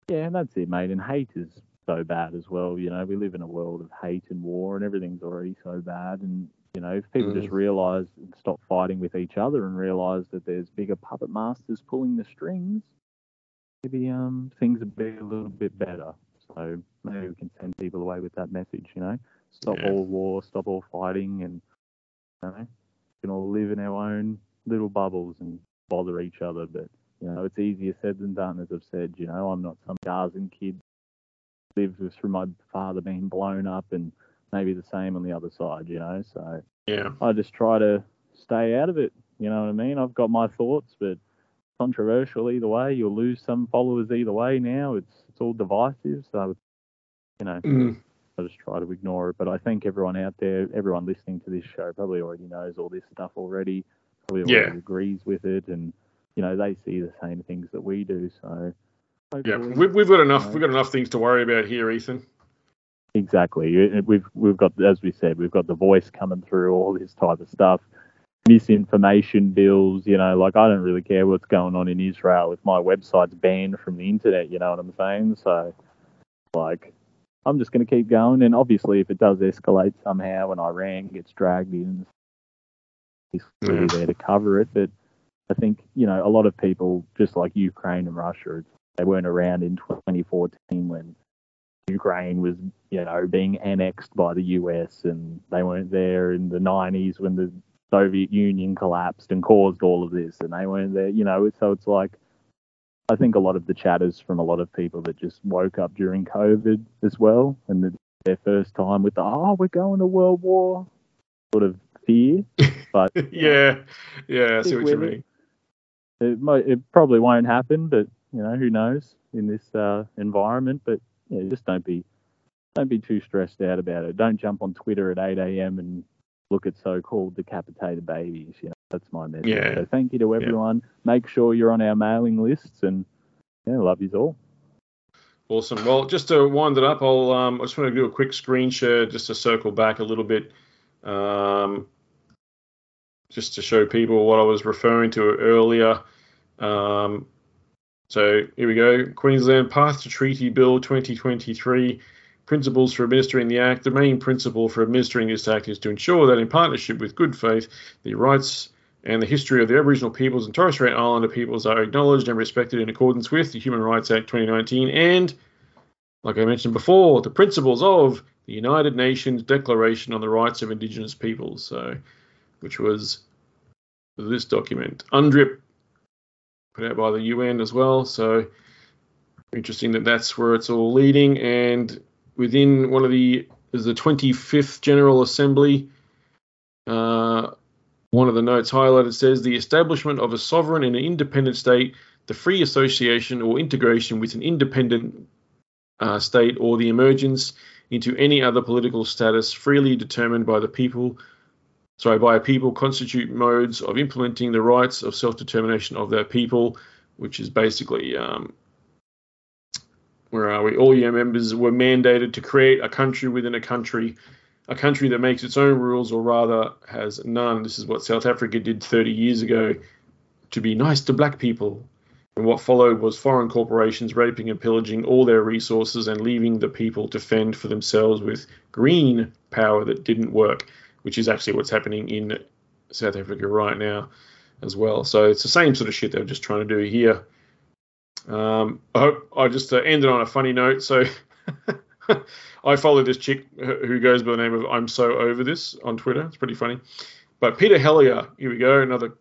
S3: Yeah, and that's it, mate. And hate is so bad as well. You know, we live in a world of hate and war, and everything's already so bad. And you know, if people just realise and stop fighting with each other and realise that there's bigger puppet masters pulling the strings, maybe um things would be a little bit better. So maybe we can send people away with that message. You know, stop
S1: Yeah.
S3: all war, stop all fighting, and you know, we can all live in our own little bubbles and bother each other. But you know, it's easier said than done, as I've said. You know, I'm not some Gazan kid lived through my father being blown up, and maybe the same on the other side. You know, so
S1: Yeah.
S3: I just try to stay out of it. You know what I mean? I've got my thoughts, but controversial either way. You'll lose some followers either way. Now it's it's all divisive, so you know.
S1: Mm.
S3: I just try to ignore it. But I think everyone out there, everyone listening to this show, probably already knows all this stuff already. Probably already
S1: Yeah.
S3: agrees with it, and you know they see the same things that we do. So
S1: Yeah. We've, we've got enough.
S3: Right.
S1: We've got enough things to worry about here, Ethan.
S3: Exactly. We've we've got, as we said, we've got the voice coming through all this type of stuff, misinformation bills. You know, like I don't really care what's going on in Israel if my website's banned from the internet. You know what I'm saying? So, like, I'm just going to keep going. And obviously, if it does escalate somehow and Iran gets dragged in, he's
S1: Yeah.
S3: there to cover it. But I think you know a lot of people, just like Ukraine and Russia, they weren't around in 2014 when Ukraine was, you know, being annexed by the US, and they weren't there in the 90s when the Soviet Union collapsed and caused all of this, and they weren't there, you know. So it's like, I think a lot of the chatters from a lot of people that just woke up during COVID as well, and the, their first time with the oh, we're going to World War, sort of fear. But
S1: yeah. Yeah. I see what you
S3: it.
S1: mean.
S3: it might, it probably won't happen, but you know, who knows in this uh, environment. But yeah, just don't be don't be too stressed out about it. Don't jump on Twitter at 8 a.m. and look at so-called decapitated babies. You know, that's my message.
S1: Yeah.
S3: So thank you to everyone. Make sure you're on our mailing lists, and yeah, love you all.
S1: Awesome. Well, just to wind it up, I'll um, I just want to do a quick screen share just to circle back a little bit, um, just to show people what I was referring to earlier. Um, so here we go. Queensland Path to Treaty Bill 2023. Principles for administering the Act. The main principle for administering this Act is to ensure that, in partnership with good faith, the rights and the history of the Aboriginal peoples and Torres Strait Islander peoples are acknowledged and respected in accordance with the Human Rights Act 2019 and, like I mentioned before, the principles of the United Nations Declaration on the Rights of Indigenous Peoples, so which was this document, UNDRIP, put out by the UN as well. So interesting that that's where it's all leading, and within one of the is the 25th General Assembly. Uh, one of the notes highlighted says the establishment of a sovereign and an independent state, the free association or integration with an independent uh, state, or the emergence into any other political status freely determined by the people, sorry, by a people constitute modes of implementing the rights of self-determination of their people, which is basically um, where are we? All your members were mandated to create a country within a country a country that makes its own rules or rather has none. This is what South Africa did 30 years ago to be nice to black people. And what followed was foreign corporations raping and pillaging all their resources and leaving the people to fend for themselves with green power that didn't work, which is actually what's happening in South Africa right now as well. So it's the same sort of shit they were just trying to do here. Um, I hope I just uh, ended on a funny note. So I follow this chick who goes by the name of I'm So Over This on Twitter. It's pretty funny. But Peter Helliar, here we go, another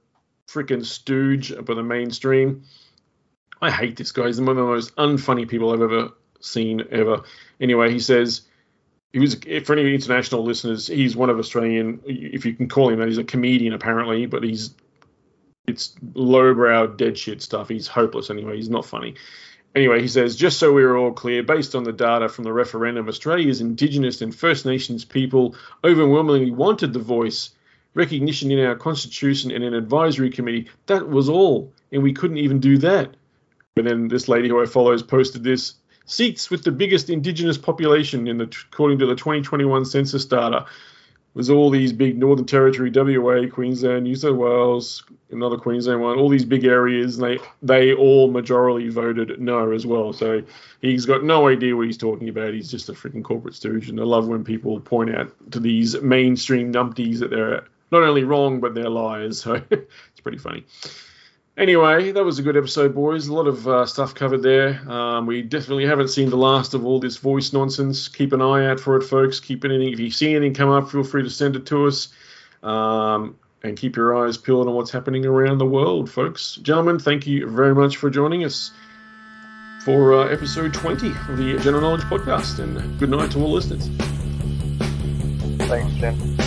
S1: freaking stooge by the mainstream. I hate this guy. He's one of the most unfunny people I've ever seen ever. Anyway, he says he was for any international listeners, he's one of Australian, if you can call him that. He's a comedian apparently, but he's it's lowbrow dead shit stuff. He's hopeless anyway. He's not funny. Anyway, he says, just so we're all clear, based on the data from the referendum, Australia's Indigenous and First Nations people overwhelmingly wanted the voice recognition in our constitution and an advisory committee. That was all, and we couldn't even do that. But then this lady who I follow has posted this seats with the biggest indigenous population in the according to the 2021 census data was all these big Northern Territory, WA, Queensland, New South Wales, another Queensland one, all these big areas, they they all majority voted no as well. So he's got no idea what he's talking about. He's just a freaking corporate stooge, and I love when people point out to these mainstream numpties that they're not only wrong but they're liars. So it's pretty funny. Anyway, that was a good episode, boys. A lot of uh, stuff covered there. Um, we definitely haven't seen the last of all this voice nonsense. Keep an eye out for it, folks. Keep anything. If you see anything come up, feel free to send it to us. Um, and keep your eyes peeled on what's happening around the world, folks. Gentlemen, thank you very much for joining us for uh, episode 20 of the General Knowledge Podcast. And good night to all listeners.
S5: Thanks, Jim.